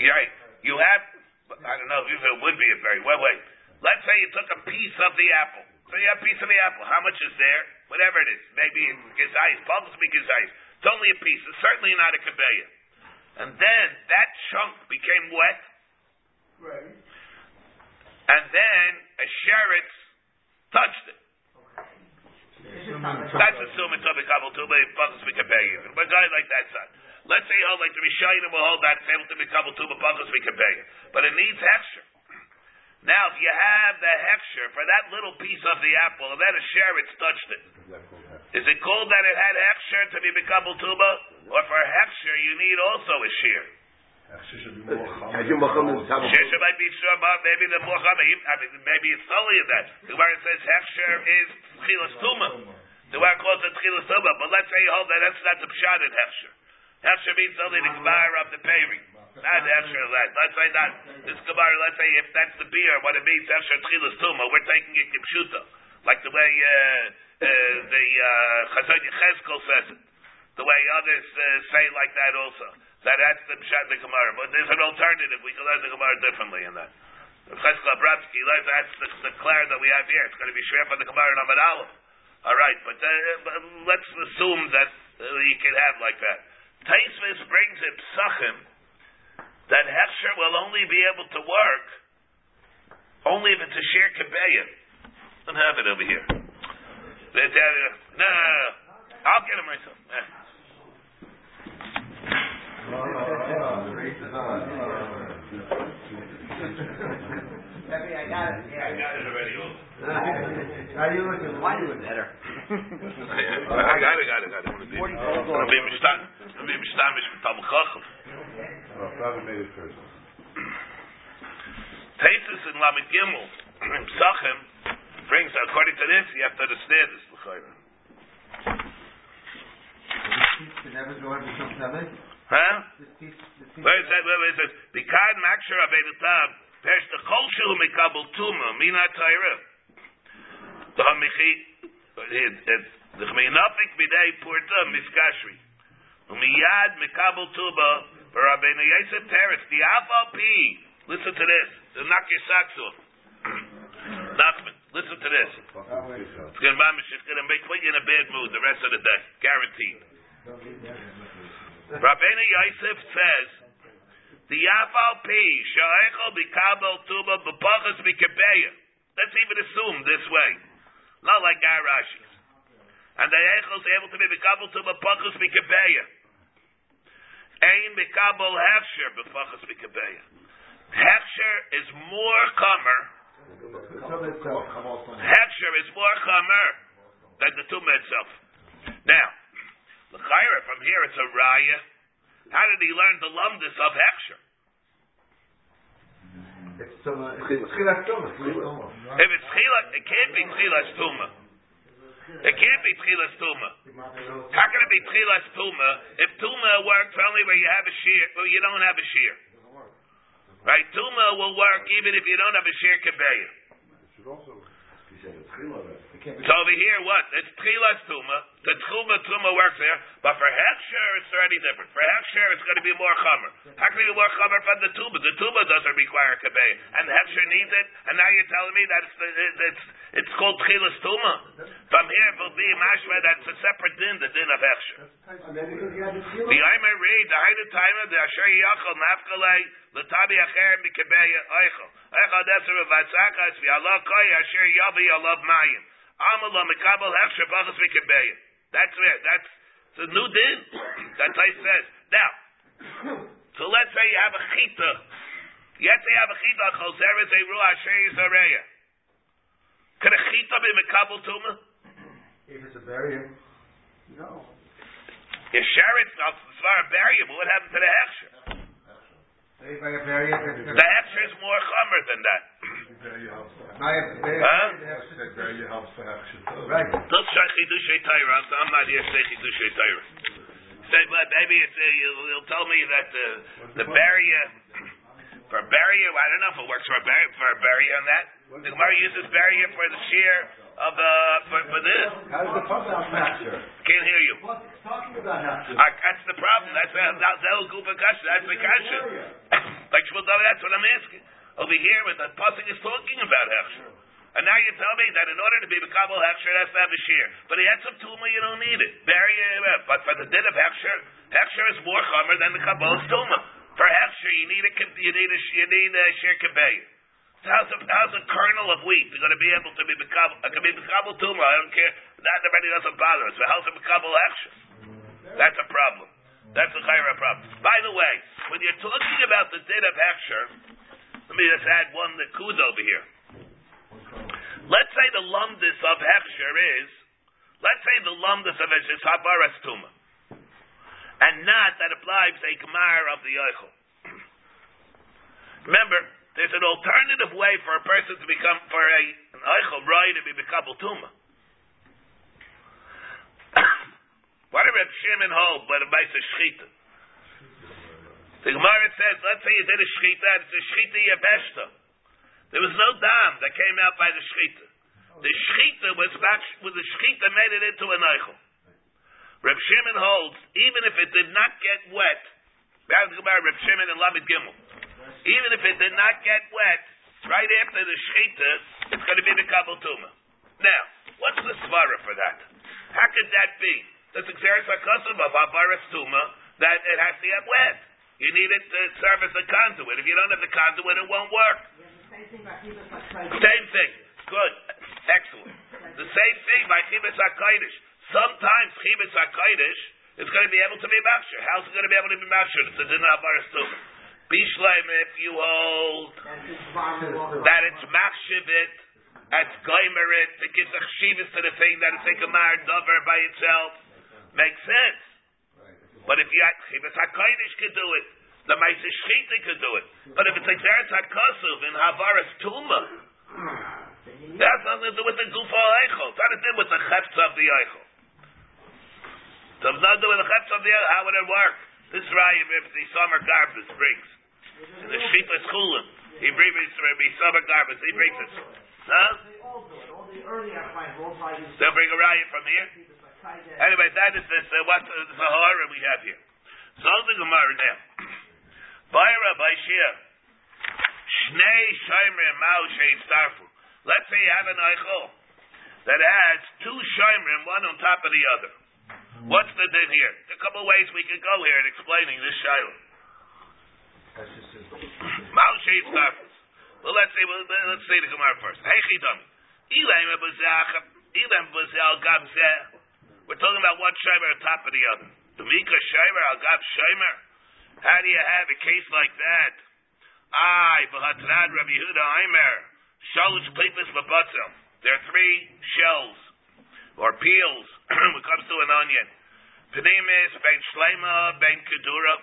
You're right. You have. I don't know if it would be a berry. Wait, wait. Let's say you took a piece of the apple. So you have a piece of the apple. How much is there? Whatever it is. Maybe it's gizayis. Possibly gizayis. It's only a piece. It's certainly not a kabeya. And then that chunk became wet. Right. And then a sheretz touched it. That's assuming to be kabel tuba, be kabeya. But a guy like that, son. Let's say, oh, like the Rishayim will hold that, able to be kabel tuba, be kabeya. But it needs hechsher. Now, if you have the hechsher for that little piece of the apple, and then a sheretz touched it, Is it called that it had hechsher to be kabel tuba? Or for hechsher, you need also a shear? Maybe the Muhammad, I mean, maybe it's only that. The Gemara says Hechsher is Tchilas Tuma. The Gemara calls it Tchilas Tuma, but let's say you hold that that's not the Pshat in Hechsher. Hechsher means only the Gemara of the Peri. Not Hechsher of that. Let's say not, this Gemara, let's say if that's the beer, what it means Hechsher Tchilas Tuma, we're taking it Kipshuta. Like the way, uh, uh, the, uh, Chazon Yechezkel says it. the way others uh, say like that also. That that's the pshat the Gemara. But there's an alternative. We can learn the Gemara differently in that. Rav Cheskel Abramsky that's the, the clear that we have here. It's going to be share for the Gemara in Amid Aleph. All right, but, uh, but let's assume that uh, you can have like that. Taisvis brings in psachim that Hechsher will only be able to work only if it's a sheer kebayim. Don't have it over here. They tell you, no, no, no, I'll get it myself. The race is on. Rebbe, I got it, I got it already. How you looking? Why do it better? I got it, got it, got it. I'm gonna be- I'm gonna be mishtan- I'm gonna be mishtamish Chacham. Rabbi made it first. Taisus in Lamed Gimel, Psachim, brings, according to this, you have to understand this, L'chayra. Never go and become Tamid? Huh? This piece, this piece. Where it says, where it says, Bikad Maksher Avedatam, Pesh the Kol Shu Mikabel Tuma, Mina Taira. The Hamichi, the Chmeinafik Bidei Purta Miskashri. Umiyad Mikabel Tuba, Rabbeinu Yosef Teretz, the Afal Pi. Listen to this. The knock your socks off. Nachman, listen to this. Fucking fish out. It's gonna, mamish, make you in a bad mood the rest of the day. Guaranteed. Rabbeinu Yosef says, the Yafal Pi, Sha'echel Bikabel Tuba B'Pachas B'Kebeya. Let's even assume this way. Not like our Rashis. And the Echel is able to be Bikabel Tuba B'Pachas B'Kebeya. Ein Bikabel Hefsher B'Pachas B'Kebeya. Hefsher is more comer Hechsher is more chamer than the tumah itself. Now, the chayra from here it's a raya. How did he learn the lumdis of Tuma. Tuma. Tuma. If it's chila, it can't be tchilas tumah. It can't be tchilas tumah. How can it be tchilas tumah if tumah works only where you have a shear, where you don't have a shear? Right? Tumah will work even if you don't have a shear kebeya. It's. So over here, what? It's tchilas tuma. The tchuma tuma works there, but for hechsher it's already different. For hechsher it's going to be more chamer. How can be more chamer from the tuba? The tuba doesn't require kabeh, and the hechsher needs it. And now you're telling me that it's it's it's called tchilas tuma. From here it will be mashma that's a separate din, the din of hechsher. The Aimer read the time of the Asher Yachal Nafkalei Latabi Acher Mikabeya Eichel Eichel Deser Vatzakas V'Allah Koy Asher Yavi Alav Mayim Amala Mikabel Hechsher Bachas Mikabeya. That's it. That's it's a new din. That's how he says. Now, so let's say you have a chita. Say you have a chita. Choser is a ruah Asher Yisareya. Could a chita be Mikabel Tuma? If it's a barrier. Your sheretz, now, as far as barrier, but what happened to the hechsher? If I have a barrier, then The hechsher is more chomer than that. I have a. Huh? Right. Don't say chidushay Torah. I'm not here to say chidushay Torah. Say, but maybe it's, uh, you'll, you'll tell me that the the barrier for barrier. I don't know if it works for a barrier for a barrier on that. The Gemara uses barrier for the shear of uh for, for this. How does the puzzle factor? Can't hear you. Talking about Uh, that's the problem. That's uh, that that goof kasha. That's the kasha. like Shmuel that's what I'm asking. Over here, with the pasuk is talking about hechsher. And now you tell me that in order to be Makabal Hechsher, it has to have a shear. But he had some Tuma, you don't need it. Uh, but for the din of Hechsher, Hechsher is more Chomer than the Kabbalah's Tuma. For Hechsher, you need a, you need a, you need a shear Kabay. So how's a, how's a kernel of wheat going to be able to be Makabal, uh, can be Makabal Tuma, I don't care. That already doesn't bother us. But how's a Makabal Hechsher? That's a problem. That's a Chayra problem. By the way, when you're talking about the din of Hechsher, let me just add one nakud over here. Let's say the lumdis of Hechsher is, let's say the lumdis of Hechsher is Habaras Tuma. And not that applies a Gemar of the Eichel. Remember, there's an alternative way for a person to become, for a, an Eichel Roy to be Bekabal Tuma. What did Reb Shimon hold by the Maisa Shchita? The Gemara says, let's say you did a Shchita, it's a Shchita Yabeshta. There was no dam that came out by the shchita. The shchita was not, was the shchita made it into an eichel. Reb Shimon holds, even if it did not get wet, back to Reb Shimon and Lamed Gimel, even if it did not get wet, right after the shechita, it's going to be the kabel tuma. Now, what's the svara for that? How could that be? That's exeris hakasim of avaris tuma that it has to get wet. You need it to serve as a conduit. If you don't have the conduit, it won't work. Same thing. Good. Excellent. The same thing by chibis hakodesh. Sometimes chibis hakodesh is going to be able to be mafsher. How's it going to be able to be mafsher? It's a dinah avaris tuma. Bishleim, if you hold that it's machshivit, that's goimerit, it gives a chshivas to the thing that it's a gemar dover by itself, makes sense. But if you had chivas hakodesh could do it, the Maisa Shchita could do it. But if it's a Xeretz HaKosuv in Havaras Tuma, that has nothing to do with the Gufa Eichel. It's nothing to do with the Chefs of the Eichel. So it's nothing to do with the Chefs of the Eichel. How would it work? This Raya, if the summer garbage brings. In the Shita Schulim, he brings the summer garbage, he brings it. Huh? They all do it. All the early Archaim, all by They'll bring a Raya from here? Anyway, that is this, uh, what the Sahara we have here. So the Gemara now. By Shia. Shnei Shomer Mao Shein Starfu. Let's say you have an Eichel that has two Shomerim, one on top of the other. What's the din here? There are a couple of ways we could go here in explaining this Shiloh. Mao Shein Starfu. Well, let's say, well, let's say the Gemara first. Hey, Chidam. Elam Bazal Gabzeh. We're talking about one Shomer on top of the other. The Mika Shomer Al Gab How do you have a case like that? I, Bahatrad Rabbi Yehuda Aimer, Shalosh Klipis Babatzim. There are three shells, or peels, when it comes to an onion. Penimis, Ben Shlema, Ben Kedura.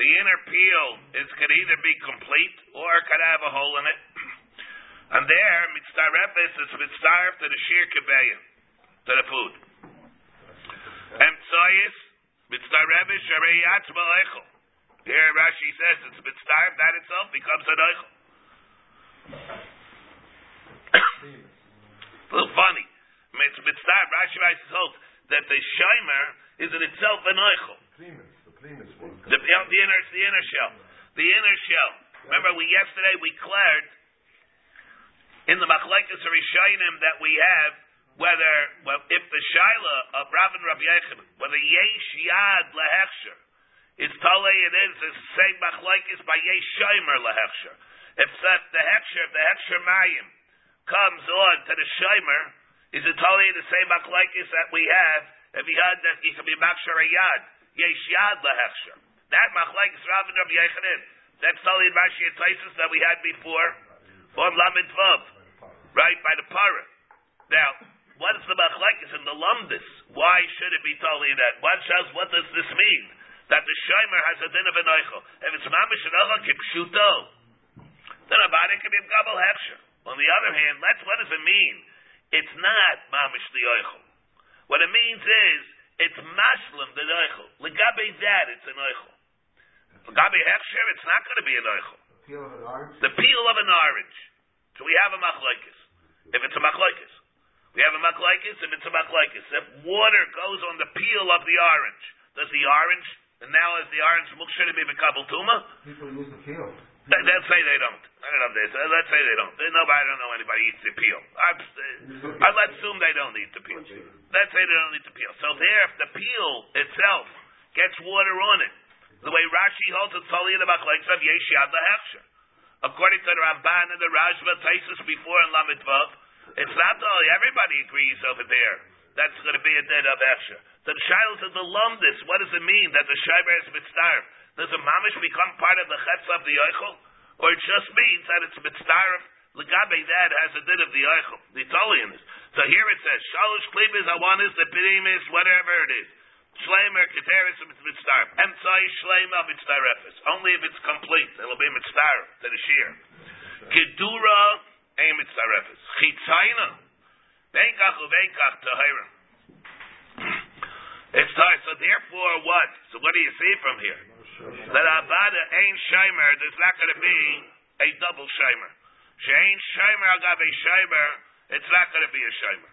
The inner peel is could either be complete or could have a hole in it. And there, mitzdarefis is mitzdaref to the sheer kebeya, to the food. Emtsayis, mitzdarefis sharei yatzma eichel. Here Rashi says it's mitzvah, that itself becomes an eichel. a little funny. It's mitzvah. Rashi writes holds that the shimer is in itself an eichel. The, the, inner, the inner shell. The inner shell. Remember, we yesterday we declared in the machlekes Rishayim that we have whether well, if the shaila of Rav and Rabbi Yechon, whether yesh yad lehechsher is tale it is the same machlekes by yesh shomer lehechsher. If that the hechsher, the hechsher mayim comes on to the shomer, is it totally the same machlekes that we have if he had that he can be makshar a yad yesh yad lehechsher. That machlekes Rav and Rabbi Yechonin. That's totally Rashi and that we had before on Lamed Vav, right by the para. Now, what is the machlekes in the lumdis? Why should it be totally that? What says? What does this mean? That the shomer has a din of an eichel. If it's mamish an eichel kipshuto, then a body can be gabel hechsher. On the other hand, let's what does it mean? It's not mamish the eichel. What it means is it's mashlim the eichel. Legabe that it's an eichel. Legabe hechsher, it's not going to be an eichel. Peel of an orange. The peel of an orange. So we have a machlekes. If it's a machlekes. We have a machlekes if it's a machlekes. If water goes on the peel of the orange, does the orange, and now is the orange it be bekabel tuma? People use the peel. They, they'll say they don't. I don't know if they say. Let's say they don't. Nobody, I don't know anybody eats the peel. Uh, I let's assume they don't eat the peel. Let's say they don't eat the peel. So there, if the peel itself gets water on it, the way Rashi holds it's in the machlekes of yesh yad lehechsher. According to the Ramban and the Rashba Taisus before in Lamed Vav, it's not all, everybody agrees over there. That's going to be a dead of Efsher. The child of the lumdis, what does it mean that the Shiber is mitzdarf? Does a mamish become part of the chetz of the Eichel? Or it just means that it's mitzdarf, legabe that has a din of the Eichel, the Italians. So here it says, Shalosh klibis, awanis, the pirimis, whatever it is. Shleimer, keteris, mitzdarf. Emtsai, shleima, mitzdarefis. Only if it's complete, it'll be mitzdarf to the shear. Kedura, ein mitzdarefis. Chitzayna, venkach uvenkach tahira. It's time. So therefore, what? So what do you see from here? That avada ain't shimer. There's not going to be a double shimer. Shein shimer agave shimer. It's not going to be a shimer.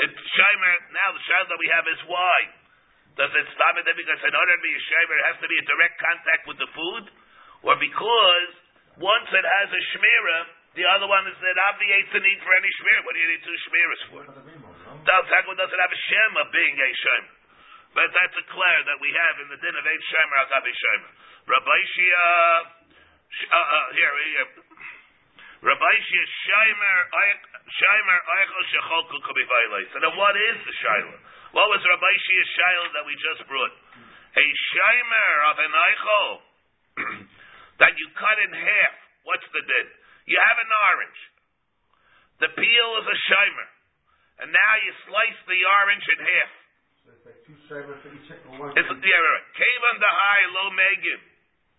It's shimer. Now the shimer that we have is why. Does it stop it because in order to be a shaymer, it has to be a direct contact with the food? Or because once it has a shmira, the other one is it obviates the need for any shmira. What do you need two shmiras for? Dal Takwa doesn't have a shem of being a shaymer. But that's a clear that we have in the din of eight shaymer al gabi shaymer. Rabbi Shia, uh, uh, here, here. Rabbi Shia shaymer, shaymer, eichel shecholku kubivaylay. So then what is the shayla? What was Rabbi Shia's shayla that we just brought? A shaymer of an eichel that you cut in half. What's the din? You have an orange. The peel is a shaymer. And now you slice the orange in half. It's like two shaymer for each, one. Right. Kavan the high, low.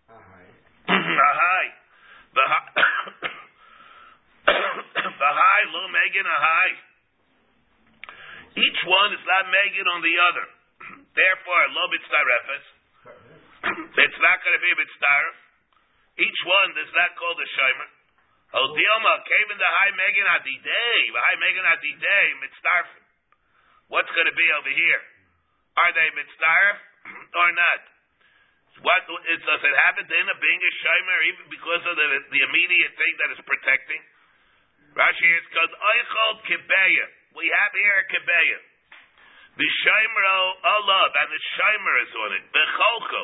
Uh-huh. the high. The high. the high, low megin, a high. Each one is not megin on the other. Therefore, low mitzdarefes. It's not going to be mitzdaref. Each one is not called a shaymer. Oh, Dilma, Kavan the high megin adidei, the high megin adidei, mitzdarfen. What's going to be over here? Are they mitzdaref or not? What it, does it happen to end up being a shaymer even because of the, the immediate thing that is protecting? Rashi is called oichol kibeya. We have here a kibeya. The shaymer olav and the shaymer is on it. Becholcho.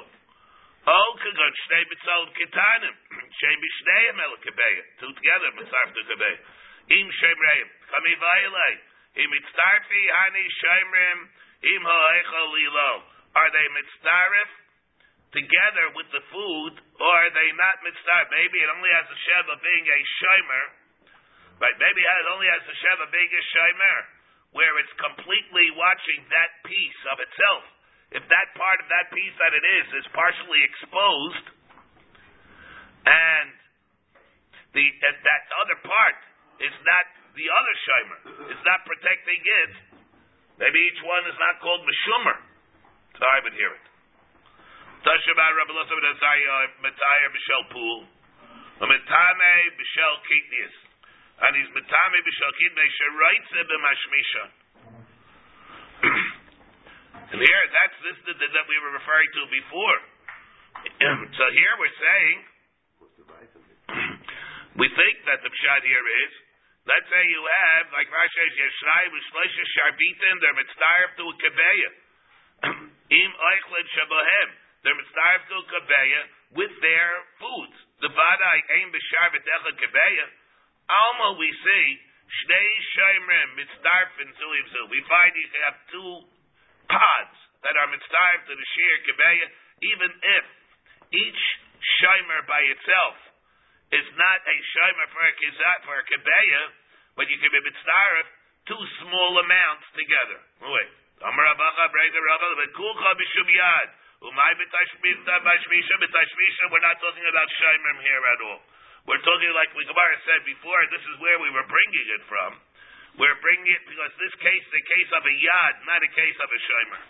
Oh, kagon shnei mitzal kitanim. Shem b'shneim el kibeya. Two together mitzarf to kibeya. Im shemreim. Kami vaylei. Im mitzarfi hani shaymerim. Im ha'eichol lilo. Are they mitzarif? together with the food, or are they not mitzvah? Maybe it only has a shev of being a shimer, right? Maybe it only has a shev of being a shimer, where it's completely watching that piece of itself. If that part of that piece that it is is partially exposed, and the and that other part is not the other shimer, is not protecting it, maybe each one is not called meshumer. So I would hear it. Rabbi Pool, B'Shel Kitnius, and he's B'Shel Kitnius. And here, that's this the, that we were referring to before. so here we're saying, we think that the pshat here is, let's say you have, like Rashi says, Yeshrai V'Shleisha Sharbitin, they're mitzvah to a kebeya. Im Eichlet Shabahem they're mitzvah to kabeya with their foods. The vadai aim b'sharvet echad kabeya. Alma we see shnei shaymrim mitzdarfin zu We find you have two pods that are mitzvah to the sheer kabeya, even if each shaymer by itself is not a shaymer for a kizat for a kabeya, but you can be mitzvah two small amounts together. Wait. Amar Abacha Brega Rabba Kulcha B'Shum Yad. Umay b'tashmisha b'tashmisha b'tashmisha. We're not talking about shaimrim here at all. We're talking like we Gemara said before. This is where we were bringing it from. We're bringing it because this case is a case of a yad, not a case of a shomer.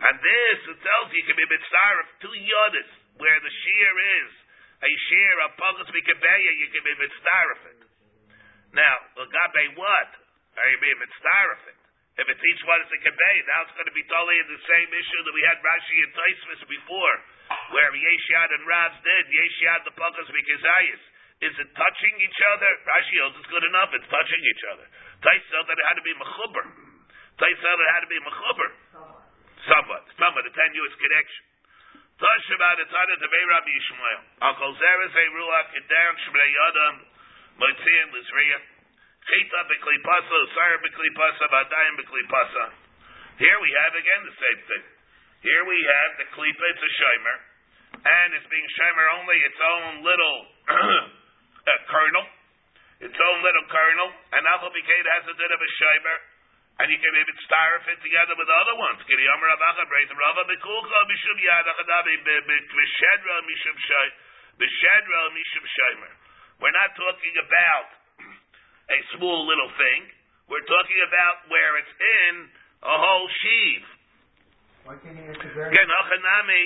And this it tells you can be a mitzvah of two yadis where the shear is a shear of pagas mikabeya. You can be a mitzvah of it. Now, gabe what? Are you being mitzvah of it? If it's each one is a kebay, now it's going to be totally the same issue that we had Rashi and Taisvis before, where Yeshad and Ravs did. Yeshad the Pakas Mikazayis. Is it touching each other? Rashi holds it's good enough. It's touching each other. Tais said that it had to be mechuber. Tais said it had to be mechuber. Somewhat. Somewhat. A tenuous connection. Tosh about the Vei Rabbi Yishmael. Zeres a ruach kedan shmei yadam motzin lizriyah. Chita badayim. Here we have again the same thing. Here we have the klipa, it's a shimer, and it's being shimer only its own little uh, kernel, its own little kernel, and alpha became has a bit of a shimer, and you can even starve it together with the other ones. Kiri Yomer Avacha Breitha Rava Bekulcha Mishum Yad Achadavi B'Shedra Mishum Shay B'Shedra Mishum Shimer. We're not talking about a small little thing. We're talking about where it's in a whole sheaf. Why can't he answer very? Again, Ochanami,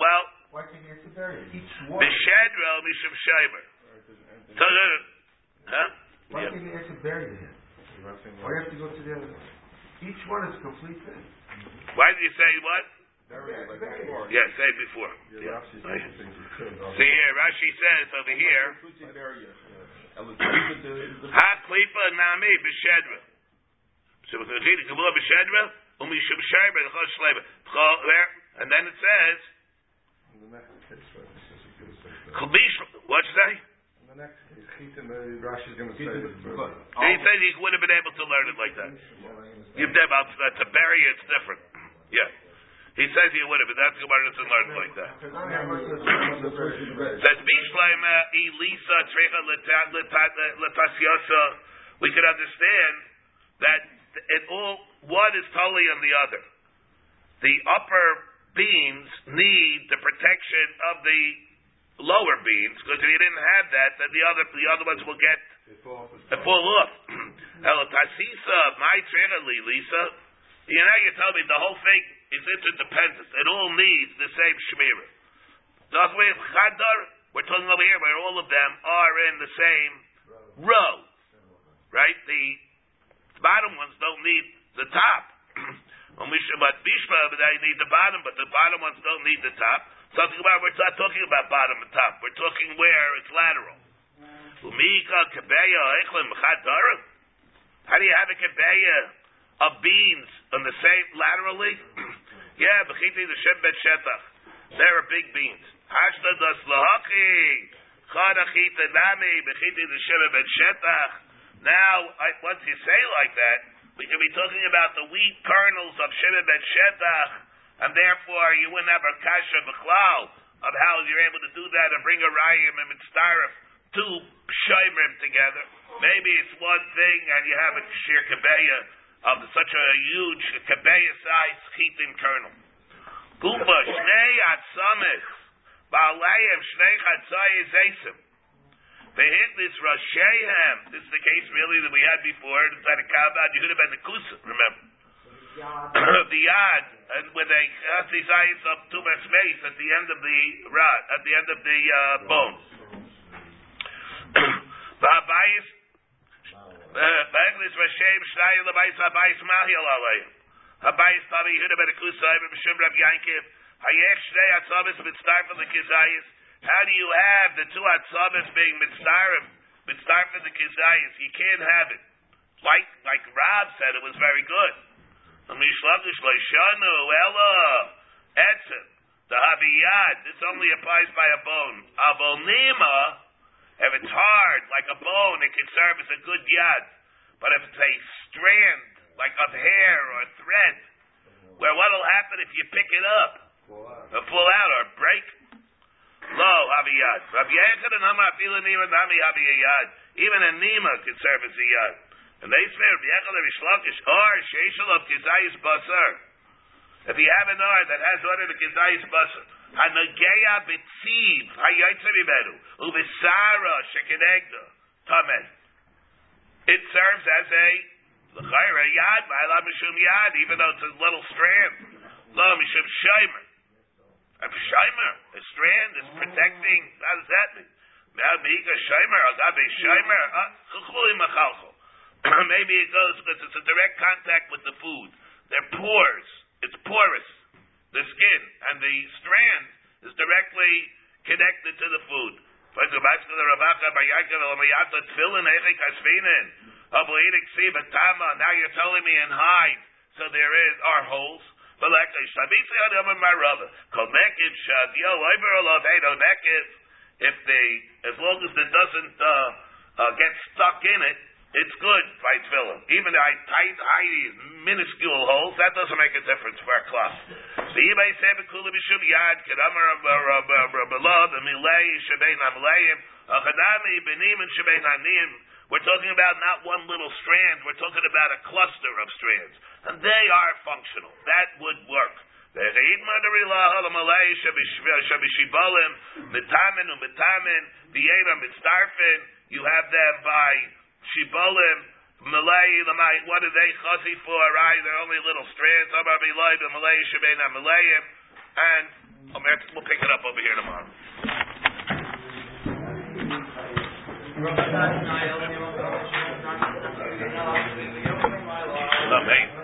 well, Why can't he answer very? Each one. B'Shedra Mishum Shimer. So, huh? Why Yeah. can't he answer very to him? Why you have to go to the other one? Each one is a complete thing. Why did you say what? Bury it like before. Yeah, say before. Yeah, Yeah. Rashi Right. says things are good. See here, Rashi says over here, Ha klipa nami b'shedra. So we're going to read the Gemara b'shedra, umishum shayber l'chol shleiber. T'chol- there, And then it says, In the next uh, say He said he would have been able to learn it like that. Uh, to bury it's different. Yeah. He says he would have, but that's Gemara doesn't learn like that. Says Bishlaima Elisa Trecha Latasyosa. We could understand that it all one is totally on the other. The upper beams need the protection of the lower beams because if you didn't have that, then the other the other ones will get and fall off. Elatasisa, my Trecha Lisa. You know, you tell me the whole thing is interdependent. It all needs the same shmirah. That's why Chadar, we're talking over here where all of them are in the same row. Right? The bottom ones don't need the top. When we should- but Bishma, they need the bottom, but the bottom ones don't need the top. Something about we're not talking about bottom and top. We're talking where it's lateral. How do you have a kebeya of beans on the same laterally? yeah, b'chiti the shem bet shetach. They're big beans. Hashta das lahachi. Chadachita nami b'chiti the shem bet shetach. Now, I, once you say like that, we could be talking about the wheat kernels of Shimon ben Shetach, and therefore you wouldn't have a kasha b'chlal of how you're able to do that and bring a rayim and mitzdarif two shoymrim together. Maybe it's one thing and you have a sheer kabeya of such a huge kabeya size chitin kernel. Gufa shnei shnei. This Rashehem. This is the case really that we had before. At a Kabbad. You could have been the Kusa, remember? the Yad, and with a Chatzizayis of Tumas Mace at the end of the rod, at the end of the uh, bone. Alayim. Habayis Tavi Yehuda Ben Kusa, Ibn Hayech Shnei Atzavis. How do you have the two Atzavis being Mitzdarf, Mitzdarf of the Kizayis? You can't have it. Like, like Rav said, it was very good. Mishlagish Leishanu, Ella, Etzim, the Haviyad, this only applies by a bone. Avonima, if it's hard, like a bone, it can serve as a good yad. But if it's a strand, like of hair or thread, where what'll happen if you pick it up? It'll fall out or break. Rabbi Yechid and Afila Nima. Even a Nima can serve as a yad. And they swear, Rabbi Yechid and or of Kizayis Basar. If you have an R that has one of Kizayis Basar, Hanageya Shekinegda, Tamed. It serves as a L'chayra Yad, Ma'ala Mishum Yad, even though it's a little strand. Lo Mishum Shaimer. A Shaimer, a strand is protecting, how does that mean? Shaimer, Agabe Shaimer, uh, Chuchuli Machalchol. Maybe it goes because it's a direct contact with the food. They're pores. It's porous. The skin. And the strand is directly connected to the food. Now you're telling me in hide, so there is are holes. If the as long as it doesn't uh, uh, get stuck in it, it's good by tefillin. Even the tight, tiny, minuscule holes, that doesn't make a difference for a cloth. So you may say, "Bekula b'shum yad kedamar the milay shebein amleim achadami benim and shebein anim." We're talking about not one little strand. We're talking about a cluster of strands, and they are functional. That would work. You have them by shibolim, malay, what are they chazi for? Right? They're only little strands. Malay, and we'll pick it up over here tomorrow. Amen.